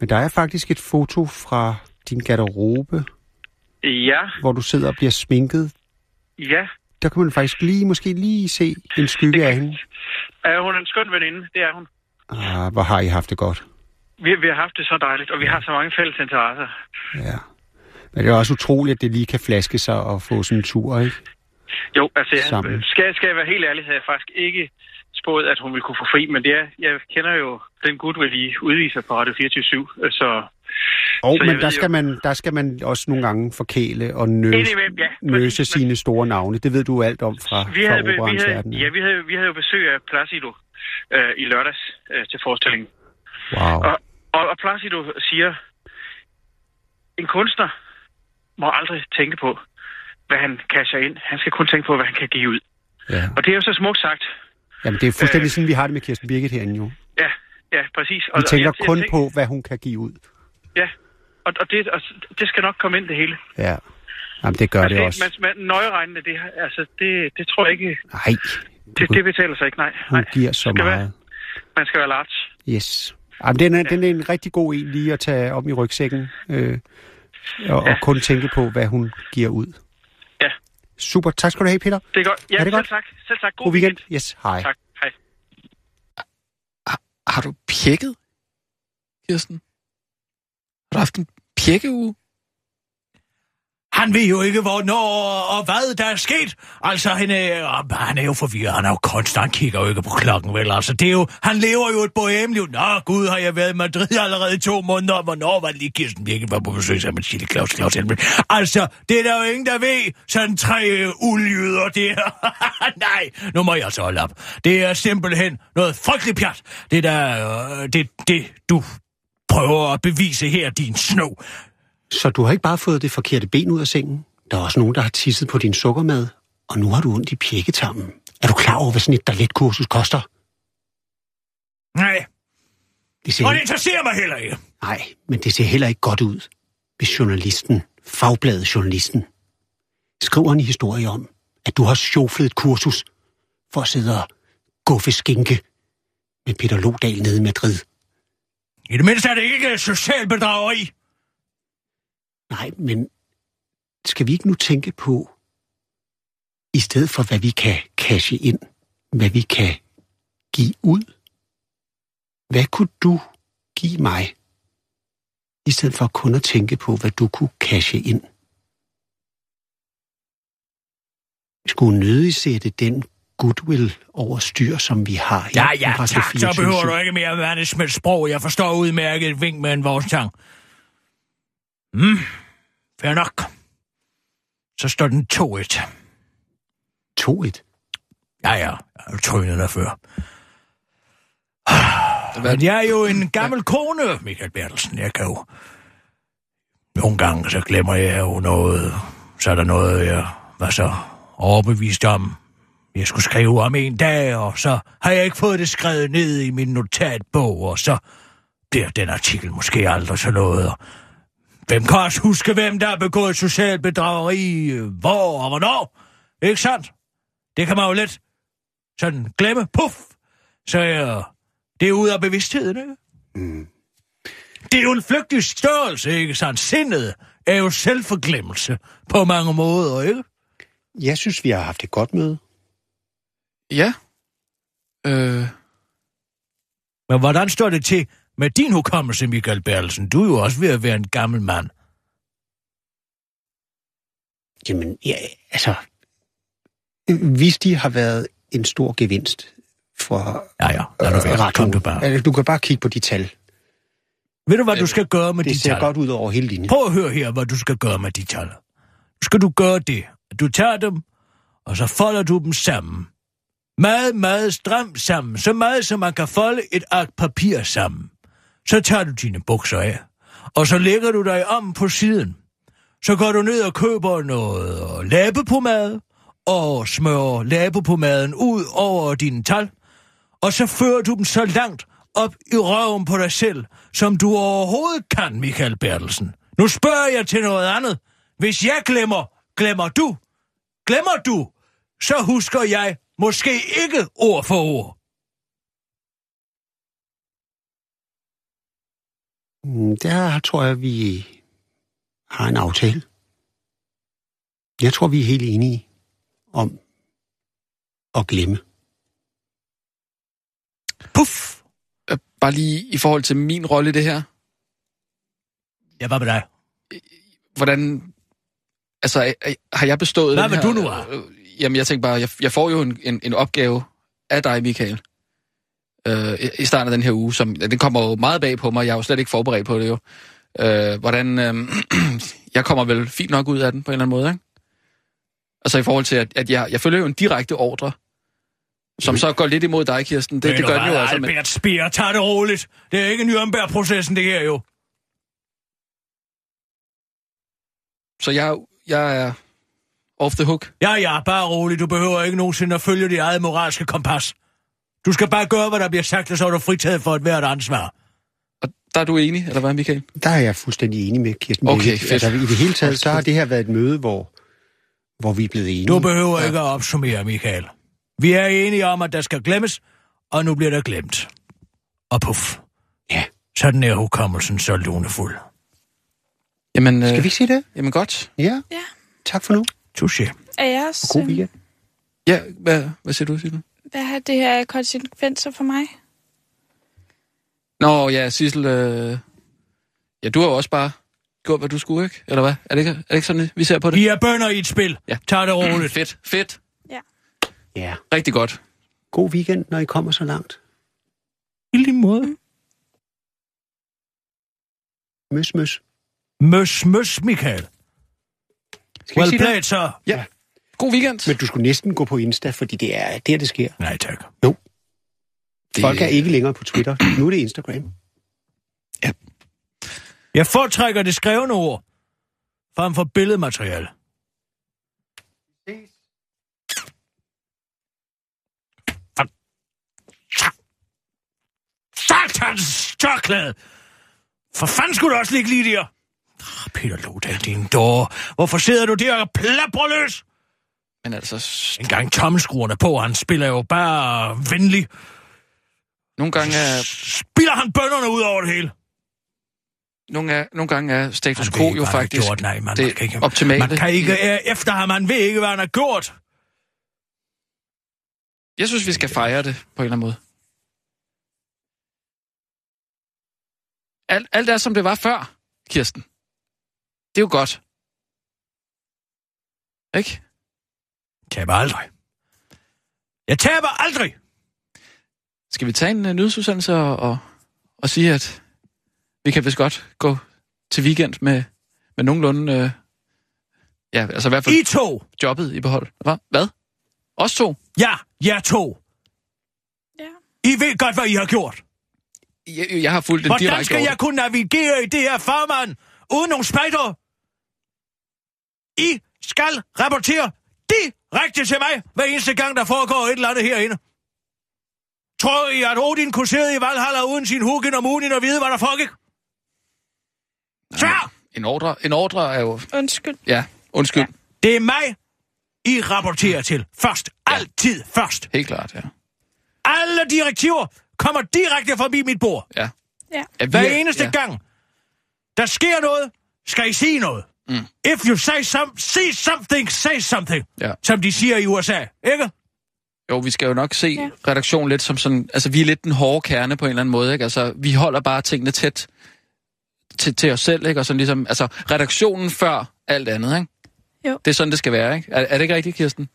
Men der er faktisk et foto fra din garderobe, Ja, hvor du sidder og bliver sminket. ja. Der kan man faktisk lige, måske lige se en skygge af hende. Er hun en skøn veninde? Det er hun. Ah, hvor har I haft det godt. Vi, vi har haft det så dejligt, og vi har så mange fælles interesser. Ja. Men det er også utroligt, at det lige kan flaske sig og få sådan en tur, ikke? Jo, altså, Sammen. jeg, skal, skal jeg være helt ærlig, havde jeg faktisk ikke spået, at hun ville kunne få fri, men det er, jeg kender jo den goodwill, I udviser på Radio 24 så Og, Så men der jo- skal, man, der skal man også nogle gange forkæle og nøse, ja, nøse sine store navne. Det ved du alt om fra, vi havde, vi havde, verden. ja, vi havde, vi havde jo besøg af Placido øh, i lørdags øh, til forestillingen. Wow. Og, og, og Placido siger, en kunstner må aldrig tænke på, hvad han casher ind. Han skal kun tænke på, hvad han kan give ud. Ja. Og det er jo så smukt sagt. Jamen, det er fuldstændig Øh. sådan, vi har det med Kirsten Birgit herinde jo. Ja, ja, præcis. Vi tænker jeg- jeg kun tænker- på, hvad hun kan give ud. Ja, og, og, det, og det skal nok komme ind det hele. Ja. Jamen, det gør Altså, det også. Man, man, nøjeregnende, det, altså, det, det tror jeg ikke, Nej, det, det betaler sig ikke, nej. hun nej. giver så meget. Være, man skal være large. Yes. Jamen, den, er, den er en rigtig god en lige at tage om i rygsækken. Øh, og, og Ja. kun tænke på, hvad hun giver ud. Super. Tak skal du have, Peter. Det er godt. Ja, Er det selv godt? tak. Selv tak. God, God weekend. Yes, hej. Tak. Hej. Har du pjekket, Kirsten? Har du haft en pjekkeuge? Han ved jo ikke, hvornår og hvad der er sket. Altså, han er, han er jo forvirret. Han er jo konstant, kigger jo ikke på klokken, vel? Altså, det er jo, han lever jo et bohemliv. Nå, gud, har jeg været i Madrid allerede i to måneder. Hvornår var det lige Kirsten Birken var på besøg sammen med Chili Claus Claus Altså, det er der jo ingen, der ved. Sådan tre øh, ulyder der. Nej, nu må jeg altså holde op. Det er simpelthen noget frygteligt pjat. Det der, øh, det, det, du prøver at bevise her, din sno. Så du har ikke bare fået det forkerte ben ud af sengen. Der er også nogen, der har tisset på din sukkermad, og nu har du ondt i pjekketarmen. Er du klar over, hvad sådan et balletkursus koster? Nej, Det ser, og det interesserer mig heller ikke. Nej, men det ser heller ikke godt ud, hvis journalisten, fagbladet journalisten, skriver en historie om, at du har sjoflet et kursus for at sidde og guffe skinke med Peter Lodal nede i Madrid. I det mindste er det ikke social bedrageri. Nej, men skal vi ikke nu tænke på, i stedet for hvad vi kan cashe ind, hvad vi kan give ud? Hvad kunne du give mig, i stedet for kun at tænke på, hvad du kunne cashe ind? Vi skulle nødig sætte den goodwill over styr, som vi har. Ja, i ja, Radio tak. Så 24. behøver du ikke mere management sprog. Jeg forstår udmærket et vink med en vognstang. Hmm, fair nok. Så står den 2-1. 2-1. Ja, ja, jeg har jo trynet der før. Men jeg er jo en gammel kone, Michael Bertelsen. Jeg kan jo... Nogle gange så glemmer jeg jo noget. Så er der noget, jeg var så overbevist om. Jeg skulle skrive om en dag, og så har jeg ikke fået det skrevet ned i min notatbog, og så bliver den artikel måske aldrig så noget. Hvem kan også huske, hvem der har begået socialt bedrageri, hvor og hvornår? Ikke sandt? Det kan man jo let sådan glemme. Puff! Så øh, det er ude af bevidstheden, ikke? Mm. Det er jo en flygtig størrelse, ikke sandt? Sindet er jo selvforglemmelse på mange måder, ikke? Jeg synes, vi har haft et godt møde. Ja. Øh, Men hvordan står det til med din hukommelse, Michael Bertelsen? Du er jo også ved at være en gammel mand. Jamen, ja, altså... Hvis de har været en stor gevinst for Ja, ja, lad nu være. Kom du bare. Altså, Du kan bare kigge på de tal. Ved du, hvad du skal gøre med Det de ser tal? godt ud over hele linjen. Prøv at høre her, hvad du skal gøre med de tal. Nu skal du gøre det, du tager dem, og så folder du dem sammen. Meget, meget stramt sammen. Så meget, som man kan folde et ark papir sammen. Så tager du dine bukser af, og så lægger du dig om på siden. Så går du ned og køber noget læbepomade, og smører læbepomaden ud over dine tal, og så fører du dem så langt op i røven på dig selv, som du overhovedet kan, Michael Bertelsen. Nu spørger jeg til noget andet. Hvis jeg glemmer, glemmer du. Glemmer du, så husker jeg måske ikke ord for ord. Der tror jeg, vi har en aftale. Jeg tror, vi er helt enige om at glemme. Puff! øh, bare lige i forhold til min rolle i det her. Ja, hvad med dig? Hvordan... Altså, øh, øh, har jeg bestået Hvad den vil her, du nu have? øh, Jamen, jeg tænker bare, jeg, jeg får jo en, en, en opgave af dig, Michael, øh, i- starten af den her uge, som den kommer jo meget bag på mig. Jeg er jo slet ikke forberedt på det jo. Øh, hvordan... Øh, jeg kommer vel fint nok ud af den på en eller anden måde, ikke? Altså i forhold til, at, at jeg, jeg følger jo en direkte ordre, som så går lidt imod dig, Kirsten. Det, Ved det gør den jo altså. Men, Albert Speer, tag det roligt. Det er ikke Nürnberg-processen, det her jo. så jeg, jeg er off the hook. Ja, ja, bare roligt. Du behøver ikke nogensinde at følge dit eget moralske kompas. Du skal bare gøre, hvad der bliver sagt, og så er du fritaget for et hvert ansvar. Og der er du enig, eller hvad, Michael? Der er jeg fuldstændig enig med Kirsten. Okay, fedt. Altså, I det hele taget, så har det her været et møde, hvor, hvor vi er blevet enige. Du behøver ja. ikke at opsummere, Michael. Vi er enige om, at der skal glemmes, og nu bliver der glemt. Og puff. Ja. Sådan er hukommelsen så lunefuld. Jamen, øh, Skal vi ikke sige det? jamen godt. Ja. Ja. Tak for nu. Touché. Er jeg også, God weekend. Ja, hvad, hvad siger du, siger du? Hvad har det her konsekvenser for mig? Nå, ja, Sissel, øh, ja, du har jo også bare gjort, hvad du skulle, ikke? Eller hvad? Er det ikke, er det ikke sådan, vi ser på det? Vi er bønder i et spil. Ja. Tag det roligt. Fedt, fedt. Ja. Rigtig godt. God weekend, når I kommer så langt. I lige måde. Møs, møs. Møs, møs, Michael. Skal vi Well played, så. Ja. God weekend. Men du skulle næsten gå på Insta, fordi det er der, det sker. Nej, tak. Folk er ikke længere på Twitter. Nu er det Instagram. Jeg foretrækker det skrevne ord frem for billedmateriale. Satans tørklæde! For fanden skulle du også ligge lige der? Ah, Peter Lodal, din dår. Hvorfor sidder du der og plapper løs? Men altså, s- En gang tommeskruerne på, han spiller jo bare venlig. nogle gange er, Spiller han bønderne ud over det hele? nogle, er, nogle gange er status quo jo faktisk gjort, nej, man, det man kan ikke, optimale. Man kan ikke efter ham, man ved ikke, hvad han har gjort. Jeg synes, vi skal fejre det på en eller anden måde. Alt, alt er, som det var før, Kirsten. Det er jo godt. Ikke? Taber aldrig. Jeg taber aldrig. Skal vi tage en uh, nyhedsudsendelse og, og, og sige, at vi kan vist godt gå til weekend med, med nogenlunde... Uh, ja, altså i hvert fald I to. jobbet i behold. Hvad? Hvad? Os to? Ja, jer to. Ja. I ved godt, hvad I har gjort. Jeg, jeg har fulgt den Hvordan direkte skal jeg kunne navigere i det her farmand uden nogen spejder? I skal rapportere direkte til mig, hver eneste gang, der foregår et eller andet herinde. Tror I, at Odin kunne sidde i Valhalla uden sin Hugin og Munin og vide, hvad der foregik? Svær! En ordre, en ordre er jo... Undskyld. Ja, undskyld. Ja. Det er mig, I rapporterer til. Først. Altid først. Helt klart, ja. Alle direktiver kommer direkte forbi mit bord. Ja. Ja. ja Hver er- eneste ja. gang, der sker noget, skal I sige noget. Mm. If you say, some, say something, say something, Ja. som de siger i USA, ikke? Jo, vi skal jo nok se Ja. ja. redaktion lidt som sådan... Altså, vi er lidt den hårde kerne på en eller anden måde, ikke? Altså, vi holder bare tingene tæt til, til os selv, ikke? Og sådan ligesom... Altså, redaktionen før alt andet, ikke? Jo. Det er sådan, det skal være, ikke? Er, er det ikke rigtigt, Kirsten?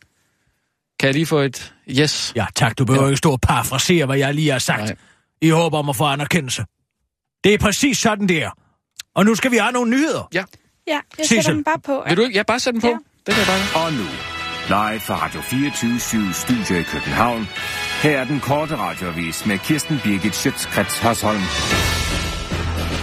Kan jeg lige få et yes? Ja, tak, du behøver ja. ikke stå og parafrasere, hvad jeg lige har sagt. Nej. I håber om at få anerkendelse. Det er præcis sådan, det er. Og nu skal vi have nogle nyheder. Ja. Ja, jeg Sissel. sætter den bare på. Vil du ikke? Ja, bare sæt den på. Ja. Ja. Det kan jeg bare. Og nu, live fra Radio 24 Studio i København. Her er den korte radiovis med Kirsten Birgit Schøtzgrads Hasholm.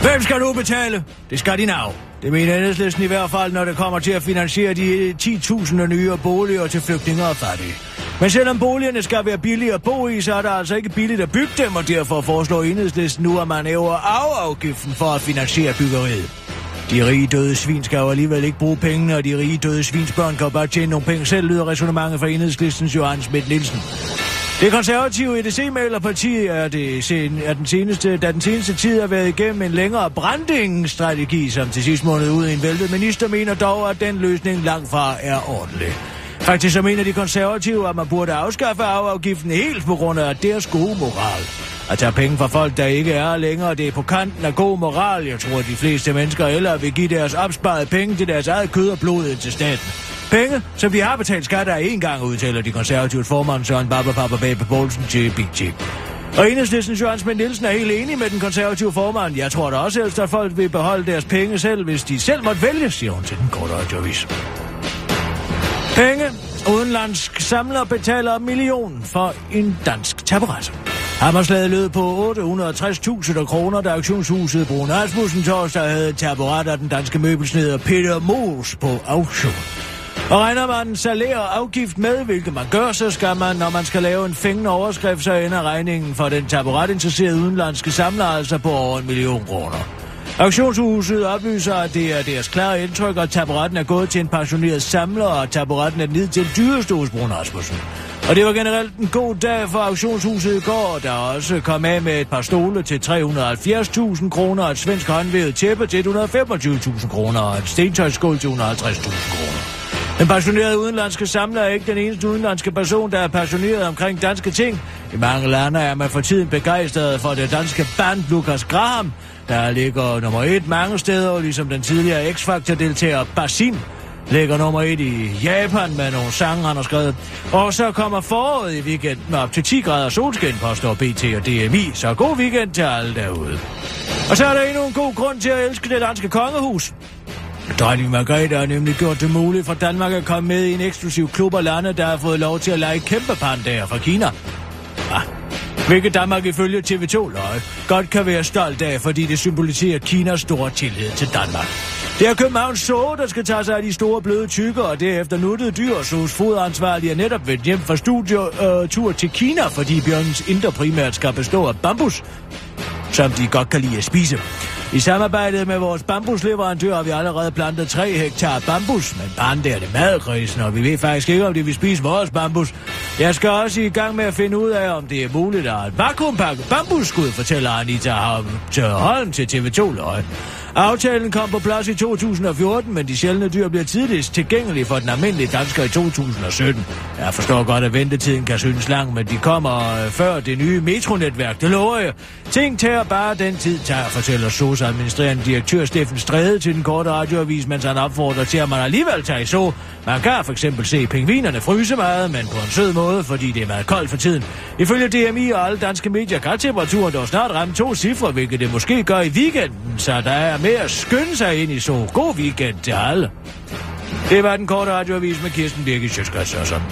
Hvem skal nu betale? Det skal de nav. Det mener enhedslisten i hvert fald, når det kommer til at finansiere de 10.000 nye boliger til flygtninge og fattige. Men selvom boligerne skal være billige at bo i, så er det altså ikke billigt at bygge dem, og derfor foreslår enhedslisten nu, at man hæver afgiften for at finansiere byggeriet. De rige døde svin skal jo alligevel ikke bruge pengene, og de rige døde svinsbørn kan jo bare tjene nogle penge selv, lyder resonemanget fra enhedslistens Johan Schmidt Nielsen. Det konservative EDC-malerparti er, det sen, er den seneste, da den seneste tid har været igennem en længere branding-strategi, som til sidst måned ud i en væltet minister, mener dog, at den løsning langt fra er ordentlig. Faktisk så mener de konservative, at man burde afskaffe arveafgiften helt på grund af deres gode moral. At tage penge fra folk, der ikke er længere, det er på kanten af god moral. Jeg tror, at de fleste mennesker eller vil give deres opsparede penge til deres eget kød og blod ind til staten. Penge, som de har betalt skat af en gang, udtaler de konservative formand Søren Baba Baba Babe Poulsen til Big Chip. Og enhedslistens Jørgen Smidt Nielsen er helt enig med den konservative formand. Jeg tror da også helst, at folk vil beholde deres penge selv, hvis de selv måtte vælge, siger hun til den korte radioavis. Penge. Udenlandsk samler betaler million for en dansk taburet. Hammerslaget lød på 860.000 kroner, da auktionshuset Brun Asmussen torsdag havde taburet af den danske møbelsneder Peter Moos på auktion. Og regner man salær og afgift med, hvilket man gør, så skal man, når man skal lave en fængende overskrift, så ender regningen for den taburet-interesserede udenlandske samler altså på over en million kroner. Auktionshuset oplyser, at det er deres klare indtryk, at taburetten er gået til en pensioneret samler, og at taburetten er ned til dyreste hos Brun Rasmussen. Og det var generelt en god dag for auktionshuset i går, der også kom af med et par stole til 370.000 kroner, et svensk håndvævet tæppe til 125.000 kroner, og et stentøjsskål til 150.000 kroner. Den passionerede udenlandske samler er ikke den eneste udenlandske person, der er passioneret omkring danske ting. I mange lande er man for tiden begejstret for det danske band Lukas Graham, der ligger nummer et mange steder, ligesom den tidligere X-Factor-deltager Basim ligger nummer et i Japan med nogle sange, han har skrevet. Og så kommer foråret i weekenden op til 10 grader solskin, påstår BT og DMI. Så god weekend til alle derude. Og så er der endnu en god grund til at elske det danske kongehus. Dronning Margrethe har nemlig gjort det muligt for Danmark at komme med i en eksklusiv klub af lande, der har fået lov til at lege kæmpe pandager fra Kina. Ah, hvilket Danmark ifølge TV2 Løje godt kan være stolt af, fordi det symboliserer Kinas store tillid til Danmark. Det er Københavns Zoo, der skal tage sig af de store bløde tykker, og derefter nuttede dyr, og Zoos er netop vendt hjem fra studietur øh, til Kina, fordi bjørnens indre primært skal bestå af bambus, som de godt kan lide at spise. I samarbejde med vores bambusleverandør har vi allerede plantet 3 hektar bambus, men pande er det madkrisen, og vi ved faktisk ikke, om de vil spise vores bambus. Jeg skal også i gang med at finde ud af, om det er muligt at vakuumpakke bambusskud, fortæller Anita til Holm til TV2 Løg. Aftalen kom på plads i 2014, men de sjældne dyr bliver tidligst tilgængelige for den almindelige dansker i 2017. Jeg forstår godt, at ventetiden kan synes lang, men de kommer øh, før det nye metronetværk, det lover jeg. Ting tager bare den tid tager, fortæller SOS administrerende direktør Steffen Stræde til den korte radioavis, mens han opfordrer til, at man alligevel tager i så. Man kan for eksempel se pingvinerne fryse meget, men på en sød måde, fordi det er meget koldt for tiden. Ifølge DMI og alle danske medier kan temperaturen dog snart ramme to cifre, hvilket det måske gør i weekenden, så der er med at skynde sig ind i så. God weekend til alle. Det var den korte radioavis med Kirsten Birgit Sjøtskrets og sådan.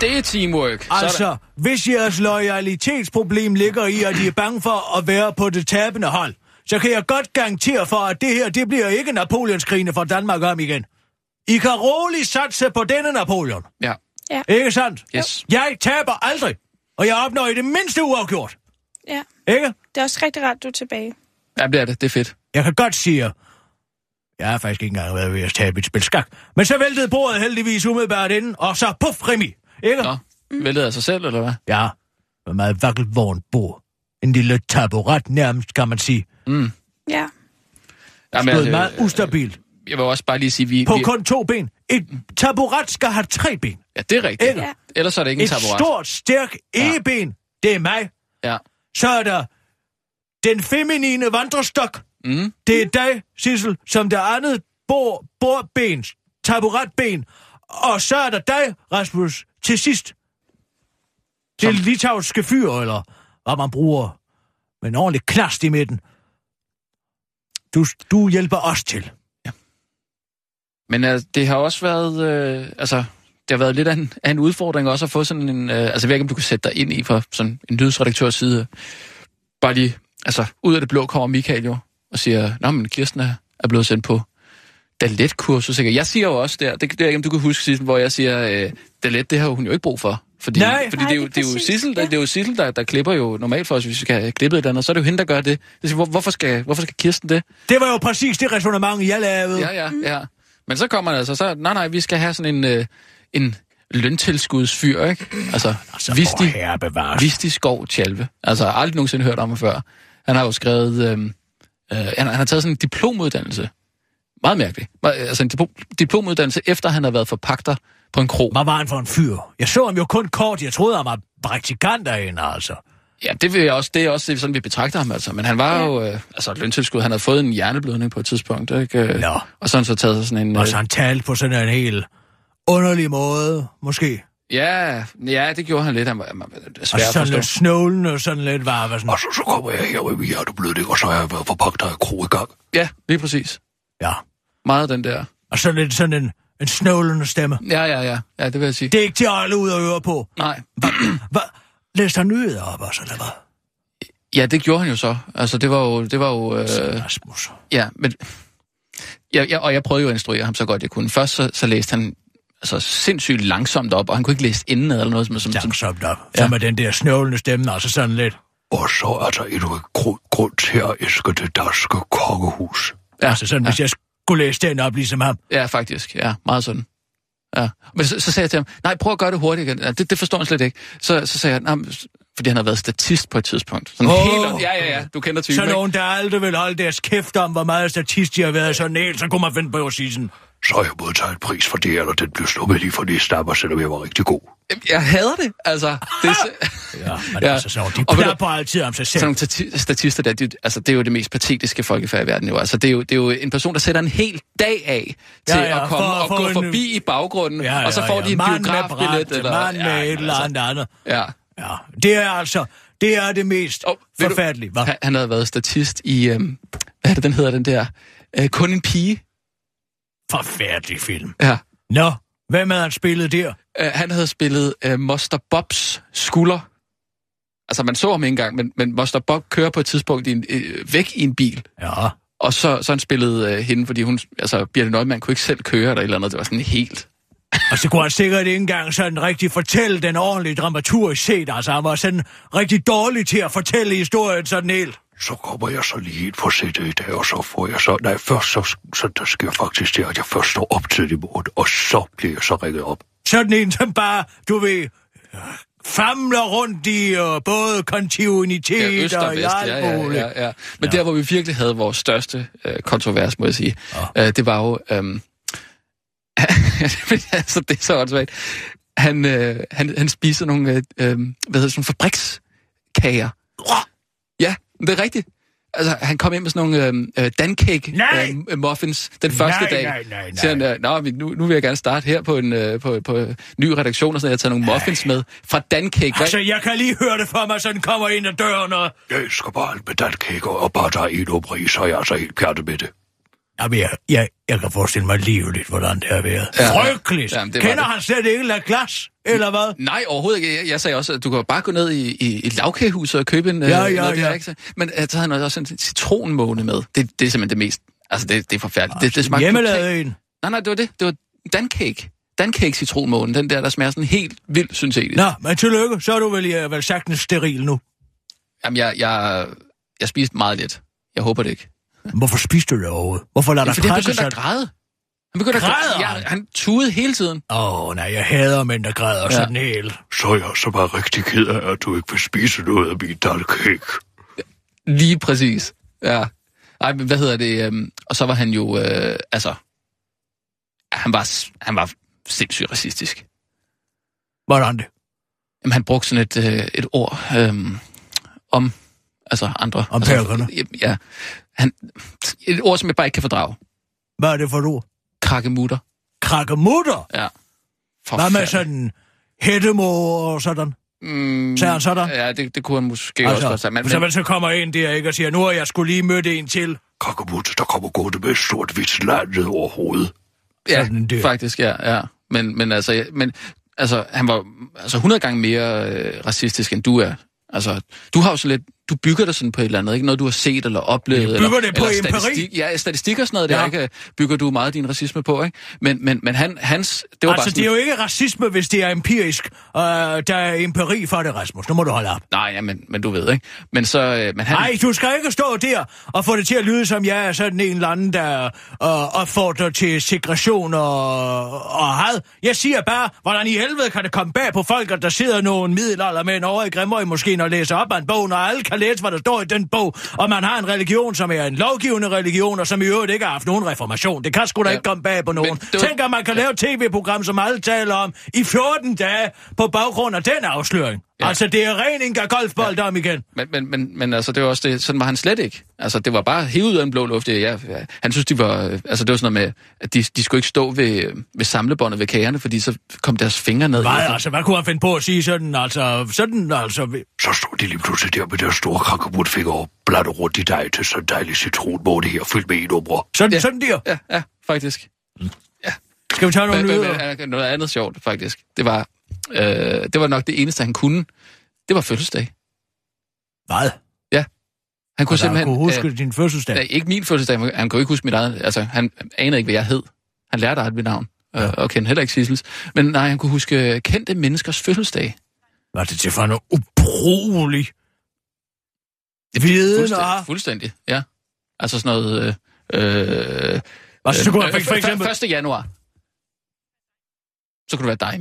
Det er teamwork. Sådan. Altså, hvis jeres loyalitetsproblem ligger i, at I er bange for at være på det tabende hold, så kan jeg godt garantere for, at det her, det bliver ikke Napoleonskrigene for Danmark om igen. I kan roligt satse på denne Napoleon. Ja. Ikke sandt? Yes. Jeg taber aldrig, og jeg opnår i det mindste uafgjort. Ja, Ikke? det er også rigtig rart, du er tilbage. ja, det er det. Det er fedt. Jeg kan godt sige jer, Jeg har faktisk ikke engang været ved at tabe et spil skak. Men så væltede bordet heldigvis umiddelbart inden, og så puff, Remi. Ikke? Nå, væltede af sig selv, eller hvad? Ja, med meget vakkelvogn bord. En lille taburet nærmest, kan man sige. Mm. Ja. Jamen, Stod altså, meget ustabilt. Jeg vil også bare lige sige, vi... På vi kun to ben. Et taburet skal have tre ben. ja, det er rigtigt. Ikke? Ja. Ellers er det ikke en Et taburet. stort, stærk egeben. Det er mig. Ja. Så er der den feminine vandrestok. Mm. Det er dig, Sissel, som der andet bord, bordben, taburetben. Og så er der dig, Rasmus, til sidst. Det Som- litauiske fyr, eller hvad man bruger. Med en ordentlig knast i midten. Du, du hjælper os til. Men uh, det har også været... Øh, altså, det har været lidt af en, af en udfordring også at få sådan en... Øh, altså, jeg ved ikke, om du kan sætte dig ind i fra sådan en nyhedsredaktørs side. Bare lige... Altså, ud af det blå kommer Michael jo og siger, Nå, men Kirsten er, er blevet sendt på Dalet-kursus. Ikke? Jeg siger jo også der, det, det er ikke, om du kan huske sidst, hvor jeg siger, øh, Dalet, det har hun jo ikke brug for. Fordi, Nej. fordi Nej, det, er jo, det er jo Sissel, der, ja. det er jo Sissel der, der klipper jo normalt for os, hvis vi skal have klippet et eller andet. Så er det jo hende, der gør det. det siger, hvor, hvorfor, skal, hvorfor skal Kirsten det? Det var jo præcis det resonemang, jeg lavede. Ja, ja, ja. Men så kommer det altså, så, nej, nej, vi skal have sådan en, øh, en løntilskudsfyr, ikke? Altså, Altså, hvis. Visti Skov Tjalve. Altså, jeg har aldrig nogensinde hørt om ham før. Han har jo skrevet... Øh, øh, han, han har taget sådan en diplomuddannelse. Meget mærkeligt. Altså en diplom, diplomuddannelse, efter han har været forpagter på en krog. Hvad var han for en fyr? Jeg så ham jo kun kort. Jeg troede, han var praktikant derinde, altså. Ja, det, vil jeg også, det er også sådan, vi betragter ham altså. Men han var jo... Øh, altså, løntilskud. Han havde fået en hjerneblødning på et tidspunkt, ikke? Øh, Nå. Og så har han så taget sig sådan en... Og så han talte på sådan en helt underlig måde, måske. ja, ja, det gjorde han lidt. Han var, han var Og sådan forstå. lidt snålen og sådan lidt var, var sådan... Og så, så kommer jeg her med min hjerteblødning, og så har jeg været forpagt af kro i gang. Ja, lige præcis. Ja. Meget den der. Og så lidt sådan en, en snålende stemme. Ja, ja, ja. Ja, det vil jeg sige. Det er ikke til at holde ud og øre på. Nej. Hvad? Læs dig nyheder op også, eller hvad? Ja, det gjorde han jo så. Altså, det var jo... Det var jo øh, Rasmus. Ja, men... Ja, ja, og jeg prøvede jo at instruere ham så godt jeg kunne. Først så, så læste han altså, sindssygt langsomt op, og han kunne ikke læse inden eller noget. Som, som, som, Langsomt op. Så med den der snålende stemme, og så sådan lidt... Og så er der endnu en grund, grund til at elske det danske kongehus. ja, Altså sådan, hvis jeg skulle læse den op ligesom ham. ja, faktisk. Ja, meget sådan. Ja. Men så, så sagde jeg til ham, nej, prøv at gøre det hurtigt igen. Ja, det, det forstår han slet ikke. Så, så sagde jeg, nej, fordi han har været statist på et tidspunkt. Sådan oh. helt, ja, ja, ja, du kender typen, Så nogen, der aldrig vil holde deres kæft om, hvor meget statist de har været sådan helt, så kunne man finde på at sige sådan... Så har jeg modtaget en pris for det, eller den blev snuppet lige for det stammer, selvom jeg var rigtig god. Jeg hader det, altså. Det er, så- Ja, men Ja. altså sådan, de plapper altid om sig selv. sådan nogle stati- statister der, de, altså, det er jo det mest patetiske folkefærd i verden jo. Altså, det er jo, det er jo en person, der sætter en hel dag af til Ja, ja, at komme for og få gå en- forbi i baggrunden, Ja, ja, og så får ja. de en biografbillet. Eller, mand med ja, et eller altså, andet andet. Ja. Ja, det er altså, det er det mest Og, oh, forfærdelige. Hvad? Han, han havde været statist i, øhm, hvad er det, den hedder, den der, øh, Kun en pige. Forfærdelig film. Ja. Nå, hvem havde han spillet der? Øh, han havde spillet øh, Moster Bobs skulder. Altså, man så ham ikke engang, men, men Moster Bob kører på et tidspunkt i en, øh, væk i en bil. Ja, Og så, så han spillede øh, hende, fordi hun, altså, Birte Neumann kunne ikke selv køre eller et eller andet. Det var sådan helt... og så kunne han sikkert ikke engang sådan rigtig fortælle den ordentlige dramaturgisk set. Altså, han var sådan rigtig dårlig til at fortælle historien sådan helt. Så kommer jeg så lige ind på sættet i dag, og så får jeg så... Nej, først så, så der sker faktisk det, at jeg først står op til i morgen, og så bliver jeg så ringet op. Sådan en, som bare, du ved, famler rundt i uh, både kontinuitet Ja, øst og og vest, ja, ja, ja, ja. Men ja. der, hvor vi virkelig havde vores største øh, kontrovers, må jeg sige, ja. øh, det var jo... Øh, altså, det er så åndssvagt. Han, øh, han, han spiser nogle, øh, øh, hvad hedder det, sådan fabrikskager. Det er rigtigt. Altså, han kom ind med sådan nogle øh, øh, dancake Nej! øh, muffins den første Nej, dag. nej, nej, nej. Så han, øh, Nå, nu, nu vil jeg gerne starte her på en, øh, på, på ny redaktion, og sådan, jeg har taget nogle muffins med fra dancake. Altså, jeg kan lige høre det for mig, sådan kommer ind ad døren og... Jeg elsker bare alt med datkækker, og bare der er en oprig, så er jeg altså helt pjattet med det. Jamen, jeg, jeg, jeg kan forestille mig livet, hvordan det har været. Ja. Ja. Frygteligt. Jamen, det Kender det. han slet ikke La Glas, eller hvad? Nej, overhovedet ikke. Jeg, jeg sagde også, at du kan bare gå ned i, i et lavkagehus og købe en... øh, Ja, ja, noget der, ja. ikke? Men uh, så havde han også en citronmåne med. Det, det er simpelthen det mest... Altså, det, det er forfærdeligt. Det, det smagte Hjemmelavet en. Nej, nej, det var det. Det var dancake. Dancake citronmåne. Den der, der smager sådan helt vildt syntetisk. Nå, men tillykke, så er du vel, ja, vel sagtens steril nu. Jamen, jeg, jeg, jeg spiste meget lidt. Jeg håber det ikke. Hvorfor spiste du det overhovedet? Hvorfor lader Ja, dig fordi han presse begyndte at sådan? græde. Han begyndte at Græder græde. han? Ja, han tudede hele tiden. Åh, oh, nej, jeg hader mænd, der græder ja. Sådan helt. Så er jeg så bare rigtig ked af, at du ikke vil spise noget af min cake. Lige præcis. Ja. Ej, men hvad hedder det? øhm, Og så var han jo, øh, altså... Han var, han var sindssygt racistisk. Hvordan det? Jamen, han brugte sådan et, øh, et ord øhm, om altså andre. Om altså? Ja. Han, et ord, som jeg bare ikke kan fordrage. Hvad er det for et ord? Krakkemutter. Krakkemutter? Ja. Hvad med sådan hættemor og sådan? Mm, Sagde han sådan? Ja, det, det kunne han måske altså, også godt sige. Men, Men, så men, man så kommer ind der, ikke, og siger, nu har jeg skulle lige mødt en til. Kakkemutte, der kommer gående med et stort hvidt land ned over hovedet. ja, sådan dyr. faktisk, ja. ja. Men, men, altså, ja, men altså, han var altså 100 gange mere øh, racistisk, end du er. Altså, du har jo så lidt, du bygger det sådan på et eller andet, ikke? Noget, du har set eller oplevet. Jeg bygger eller, det på eller empiri. statistik, Ja, statistik og sådan noget, Ja. der ikke bygger du meget din racisme på, ikke? Men, men, men han, hans, det var altså, bare sådan, det er jo ikke racisme, hvis det er empirisk. Uh, der er empiri for det, Rasmus. Nu må du holde op. Nej, ja, men, men du ved, ikke? Men så, øh, men han, Nej, du skal ikke stå der og få det til at lyde som jeg er sådan en eller anden, der uh, opfordrer til segregation og, og had. Jeg siger bare, hvordan i helvede kan det komme bag på folk, at der sidder nogle middelaldermænd over i Grimøj måske og læser op af en bog, når alle kan læse, hvad der står i den bog, og man har en religion, som er en lovgivende religion, og som i øvrigt ikke har haft nogen reformation. Det kan sgu da Ja. ikke komme bag på nogen. Var- Tænk, at man kan lave tv-program, som alle taler om, i 14 dage på baggrund af den afsløring. Ja. Altså, det er ren Inga Golfbold om igen. Men, men, men, men altså, det var også det, sådan var han slet ikke. Altså, det var bare hævet ud af en blå luft. Ja, ja, han synes, de var, altså, det var sådan noget med, at de, de skulle ikke stå ved, ved samlebåndet ved kagerne, fordi så kom deres fingre ned. Hvad, altså, hvad kunne han finde på at sige sådan, altså, sådan, altså, vi- Så stod de lige pludselig der med deres store kakkemuttfinger og bladte rundt i dig til sådan en dejlig citronmåne her, fyldt med i numre. sådan, Ja. ja. sådan der. Ja, ja, faktisk. Skal vi tage nogle nyheder? noget andet sjovt, faktisk. Det var, øh, det var nok det eneste, han kunne. Det var fødselsdag. Hvad? Han kunne Altså, han simpelthen... kunne huske øh, din fødselsdag. nej, ikke min fødselsdag, men han kunne ikke huske mit eget... Altså, han anede ikke, hvad jeg hed. Han lærte aldrig mit navn. Ja. Og kendte heller ikke Sissels. Men nej, han kunne huske kendte menneskers fødselsdag. Hvad er det til for noget ubrugelig viden Fuldstændig, fuldstændig, ja. Altså sådan noget... Øh, øh, kunne han øh, for, for eksempel... 1. januar. Så kunne det være dig,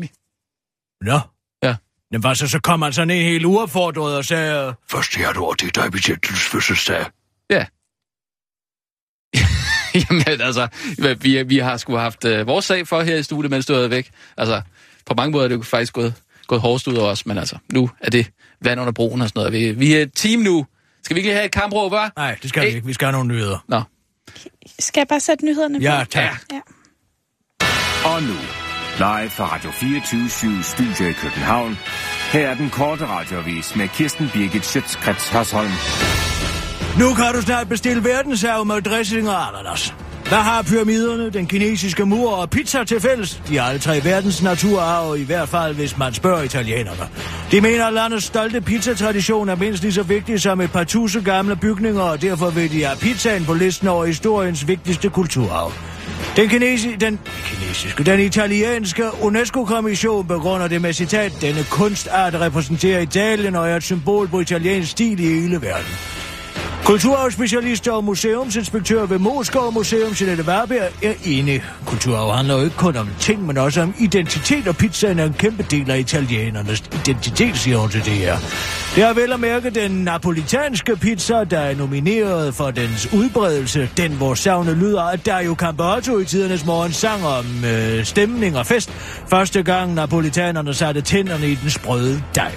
Nå. Ja. Men hvad så, så kom han sådan en helt uopfordret og sagde... Første januar, det er dig, betjentens fødselsdag. Ja. Jamen altså, vi, vi har sgu haft uh, vores sag for her i studiet, mens du har været væk. Altså, på mange måder er det jo faktisk gået, gået hårdest ud over os, men altså, nu er det vand under broen og sådan noget. Vi, vi er et team nu. Skal vi ikke lige have et kampråb, hva'? Nej, det skal vi Hey. ikke. Vi skal have nogle nyheder. Nå. Skal jeg bare sætte nyhederne Ja, på? tak. Ja. Og nu, live fra Radio 24 Studio i København. Her er den korte radiovis med Kirsten Birgit Schøtzgrads Hasholm. Nu kan du snart bestille verdensarv med dressing og ananas. Hvad har pyramiderne, den kinesiske mur og pizza til fælles? De er alle tre verdens naturarv, i hvert fald hvis man spørger italienerne. De mener, at landets stolte pizzatradition er mindst lige så vigtig som et par tusind gamle bygninger, og derfor vil de have pizzaen på listen over historiens vigtigste kulturarv. Den, kinesi, den kinesiske, den italienske UNESCO-kommission begrunder det med citat, denne kunstart repræsenterer Italien og er et symbol på italiensk stil i hele verden. Kulturarvsspecialist og museumsinspektør ved Moskov Museum, Jeanette Warberg, er enig. Kulturarv handler jo ikke kun om ting, men også om identitet, og pizzaen er en kæmpe del af italienernes identitet, siger hun til det her. Det er vel at mærke den napolitanske pizza, der er nomineret for dens udbredelse. Den, hvor savne lyder, at jo Campotto i tidernes morgen sang om øh, stemning og fest. Første gang napolitanerne satte tænderne i den sprøde dej.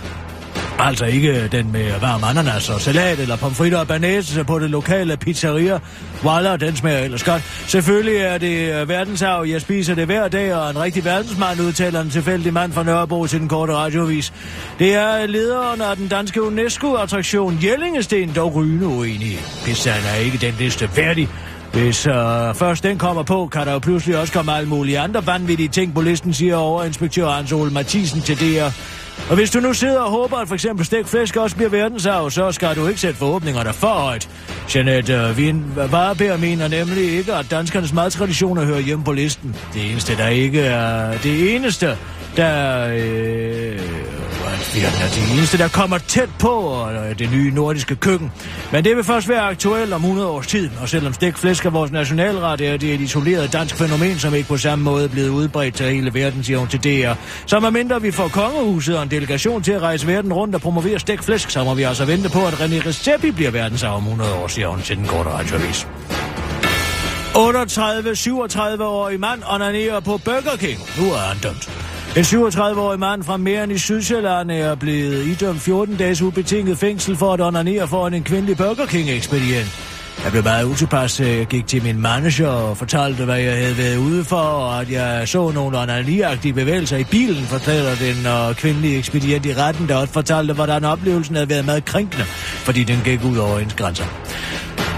Altså ikke den med varm ananas og salat eller pomfritter og banæse på det lokale pizzeria. Walla, den smager ellers godt. Selvfølgelig er det øh, verdensarv. Jeg spiser det hver dag, og en rigtig verdensmand udtaler en tilfældig mand fra Nørrebro til den korte radiovis. Det er lederen af den danske UNESCO-attraktion Jellingesten dog rygende uenig. Pizzaen er ikke den liste værdig. Hvis øh, først den kommer på, kan der jo pludselig også komme alle mulige andre vanvittige ting på listen, siger overinspektør Hans Ole Mathisen til DR. Og hvis du nu sidder og håber, at for eksempel stegt flæsk også bliver verdensarv, så skal du ikke sætte forhåbningerne for højt. Jeanette øh, Wien Varebær mener nemlig ikke, at danskernes madtraditioner hører hjemme på listen. Det eneste, der ikke er... Det eneste, der... Øh, hvad er de eneste, der kommer tæt på øh, det nye nordiske køkken. Men det vil først være aktuelt om 100 års tid, og selvom stikflæsk er vores nationalret, er det et isoleret dansk fænomen, som ikke på samme måde er blevet udbredt til hele verden, siger hun til DR. Så med mindre vi får kongehuset og en delegation til at rejse verden rundt og promovere stikflæsk, så må vi altså vente på, at René Recepi bliver verdensarv om 100 år, siger hun til den korte radioavis. 38-37-årig mand onanerer på Burger King. Nu er han dømt. En 37-årig mand fra Mæren i Sydsjælland er blevet idømt 14 dages ubetinget fængsel for at onanere foran en kvindelig Burger King-ekspedient. Jeg blev meget utilpas, øh, jeg gik til min manager og fortalte, hvad jeg havde været ude for, og at jeg så nogle onaniagtige bevægelser i bilen, fortæller den og kvindelige ekspedient i retten, der også fortalte, hvordan oplevelsen havde været meget krænkende, fordi den gik ud over ens grænser.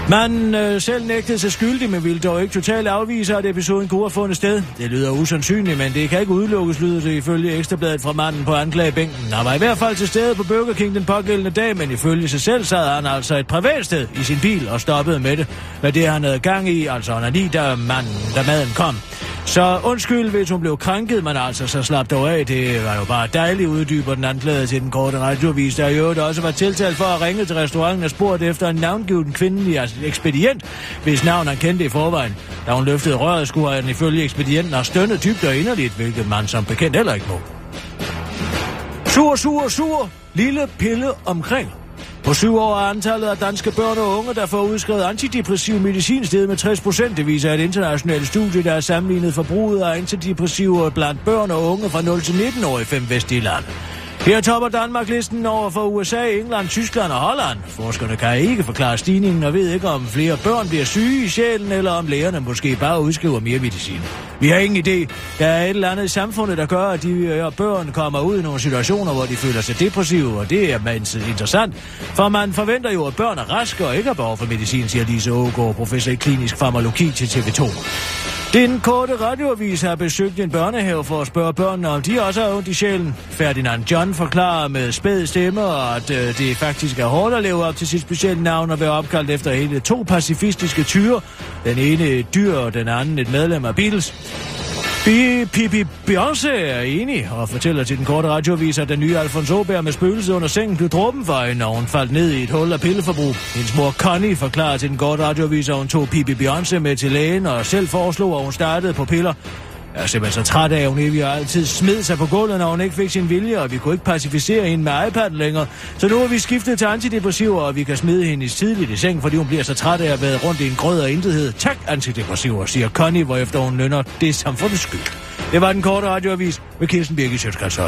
Man øh, selv nægtede sig skyldig, men ville dog ikke totalt afvise, at episoden kunne have fundet sted. Det lyder usandsynligt, men det kan ikke udelukkes, lyder det ifølge Ekstrabladet fra manden på anklagebænken. Han var i hvert fald til stede på Burger King den pågældende dag, men ifølge sig selv sad han altså et privat sted i sin bil og stoppede med det. Med det han havde gang i, altså han er lige da, manden, da maden kom. Så undskyld, hvis hun blev krænket, men altså så slap dog af. Det var jo bare dejligt uddyber den anklagede til den korte radiovis, der jo også var tiltalt for at ringe til restauranten og spurgte efter en navngiven kvindelig altså ekspedient, hvis navn han kendte i forvejen. Da hun løftede røret, skulle han ifølge ekspedienten have stønnet dybt og inderligt, hvilket man som bekendt heller ikke må. Sur, sur, sur, lille pille omkring. På syv år er antallet af danske børn og unge, der får udskrevet antidepressiv medicin steget med 60 procent. Det viser et internationalt studie, der er sammenlignet forbruget af antidepressiver blandt børn og unge fra 0 til 19 år i fem vestlige lande. Her topper Danmark listen over for USA, England, Tyskland og Holland. Forskerne kan ikke forklare stigningen og ved ikke, om flere børn bliver syge i sjælen, eller om lægerne måske bare udskriver mere medicin. Vi har ingen idé. Der er et eller andet i samfundet, der gør, at de øh, børn kommer ud i nogle situationer, hvor de føler sig depressive, og det er mindst interessant. For man forventer jo, at børn er raske og ikke har behov for medicin, siger Lise Ågaard, professor i klinisk farmakologi til TV2. Den korte radioavis har besøgt en børnehave for at spørge børnene, om de også har ondt i sjælen. Ferdinand John forklarer med spæd stemme, at øh, det faktisk er hårdt at leve op til sit specielle navn og være opkaldt efter hele to pacifistiske tyre. Den ene et dyr, og den anden et medlem af Beatles. Pippi Beyoncé er enig og fortæller til den korte radiovis, at den nye Alfonso Åberg med spøgelset under sengen blev dråben for hende, og hun faldt ned i et hul af pilleforbrug. Hendes mor Connie forklarer til den korte radiovis, at hun tog Pippi Beyoncé med til lægen og selv foreslog, at hun startede på piller. Jeg er simpelthen så træt af, at hun evigt altid smed sig på gulvet, når hun ikke fik sin vilje, og vi kunne ikke pacificere hende med iPad længere. Så nu har vi skiftet til antidepressiver, og vi kan smide hende tidligt i seng, fordi hun bliver så træt af at være rundt i en grød og intethed. Tak antidepressiver, siger Connie, hvorefter hun nynner det samfundets skyld. Det var den korte radioavis med Kirsten Birgit Sjøtskrets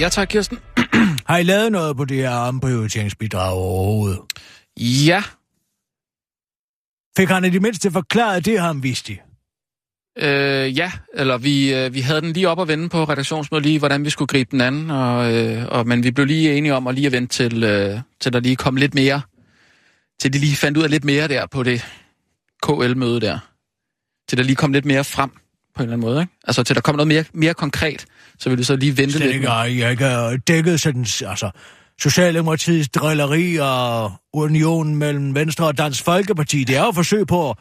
Ja tak, Kirsten. Har I lavet noget på det her omprioriteringsbidrag overhovedet? Ja, Fik han i det mindste forklaret det, han vidste? øh, ja, eller vi, øh, vi havde den lige op at vende på redaktionsmødet, lige hvordan vi skulle gribe den anden, og, øh, og, men vi blev lige enige om at lige at vente til, øh, til der lige kom lidt mere, til de lige fandt ud af lidt mere der på det KL-møde der. Til der lige kom lidt mere frem på en eller anden måde, ikke? Altså til der kom noget mere, mere konkret, så ville vi så lige vente Slet lidt. ikke, jeg jeg ikke har dækket sådan, altså, Socialdemokratiets drilleri og unionen mellem Venstre og Dansk Folkeparti. Det er jo forsøg på at,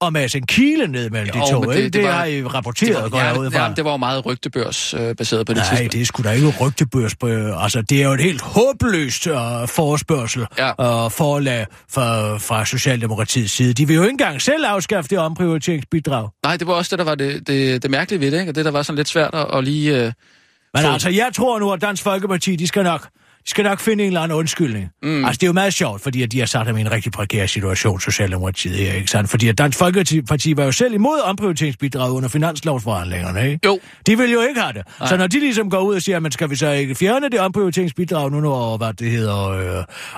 at masse en kile ned mellem Jo, de to, det, det-? Det, var- har I rapporteret, det går var, jeg ud ja, fra. ja, det var jo meget rygtebørs øh, baseret på det Nej, tidspunkt. det er sgu da ikke rygtebørs på... Altså, det er jo et helt håbløst uh, forespørgsel Ja. og forlag fra, fra Socialdemokratiets side. De vil jo ikke engang selv afskaffe det omprioriteringsbidrag. Nej, det var også det, der var det, det, det mærkelige ved det, ikke? Og det, der var sådan lidt svært at, at lige... Øh, Men få- altså, jeg tror nu, at Dansk Folkeparti, de skal nok... De skal nok finde en eller anden undskyldning. Mm. Altså, det er jo meget sjovt, fordi at de har sat ham i en rigtig prekær situation, Socialdemokratiet her, ikke sandt? Fordi at Dansk Folkeparti var jo selv imod omprioriteringsbidraget under finanslovsforhandlingerne, ikke? Jo. De vil jo ikke have det. Nej. Så når de ligesom går ud og siger, men skal vi så ikke fjerne det omprioriteringsbidrag nu, når hvad det hedder,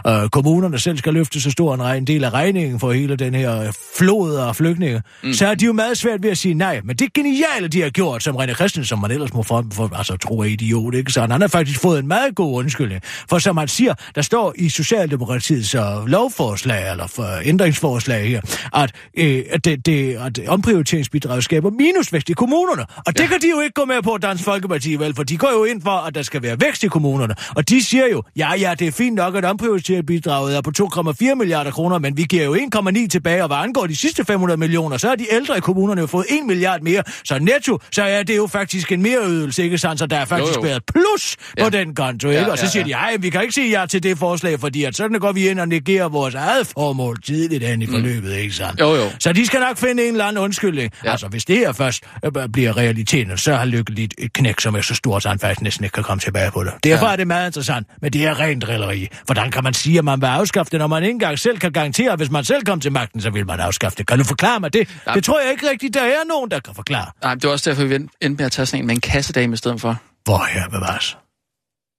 øh, øh, kommunerne selv skal løfte så stor en, regn, del af regningen for hele den her flod af flygtninge, mm. så er de jo meget svært ved at sige nej. Men det geniale, de har gjort, som René Christensen, som man ellers må for, for, altså, tro er idiot, ikke? Så han har faktisk fået en meget god undskyldning. For som man siger, der står i Socialdemokratiets uh, lovforslag, eller for ændringsforslag her, at, øh, at, det, det, at omprioriteringsbidraget skaber minusvækst i kommunerne. Og det ja. kan de jo ikke gå med på, Dansk Folkeparti, vel, for de går jo ind for, at der skal være vækst i kommunerne. Og de siger jo, ja, ja, det er fint nok, at omprioriteringsbidraget er på 2,4 milliarder kroner, men vi giver jo 1,9 tilbage, og hvad angår de sidste 500 millioner, så har de ældre i kommunerne jo fået 1 milliard mere. Så netto, så er det jo faktisk en mereydelse, ikke sandt? Så der er faktisk jo, jo. været plus ja. på den konto, ikke? Og så siger ja, ja. De, ej, vi kan ikke sige ja til det forslag, fordi at sådan går vi ind og negerer vores eget formål tidligt hen i mm. forløbet, mm. ikke sandt? Jo, jo. Så de skal nok finde en eller anden undskyldning. Ja. Altså, hvis det her først øh, bliver realiteten, så har Lykke lidt et knæk, som er så stort, så han faktisk næsten ikke kan komme tilbage på det. Derfor ja. er det meget interessant, men det er rent drilleri. Hvordan kan man sige, at man vil afskaffe det, når man ikke engang selv kan garantere, at hvis man selv kom til magten, så vil man afskaffe det? Kan du forklare mig det? Ja. Det tror jeg ikke rigtigt, der er nogen, der kan forklare. Nej, det er også derfor, vi endte med at tage sådan en med en kassedame i stedet for. Hvor her bevares?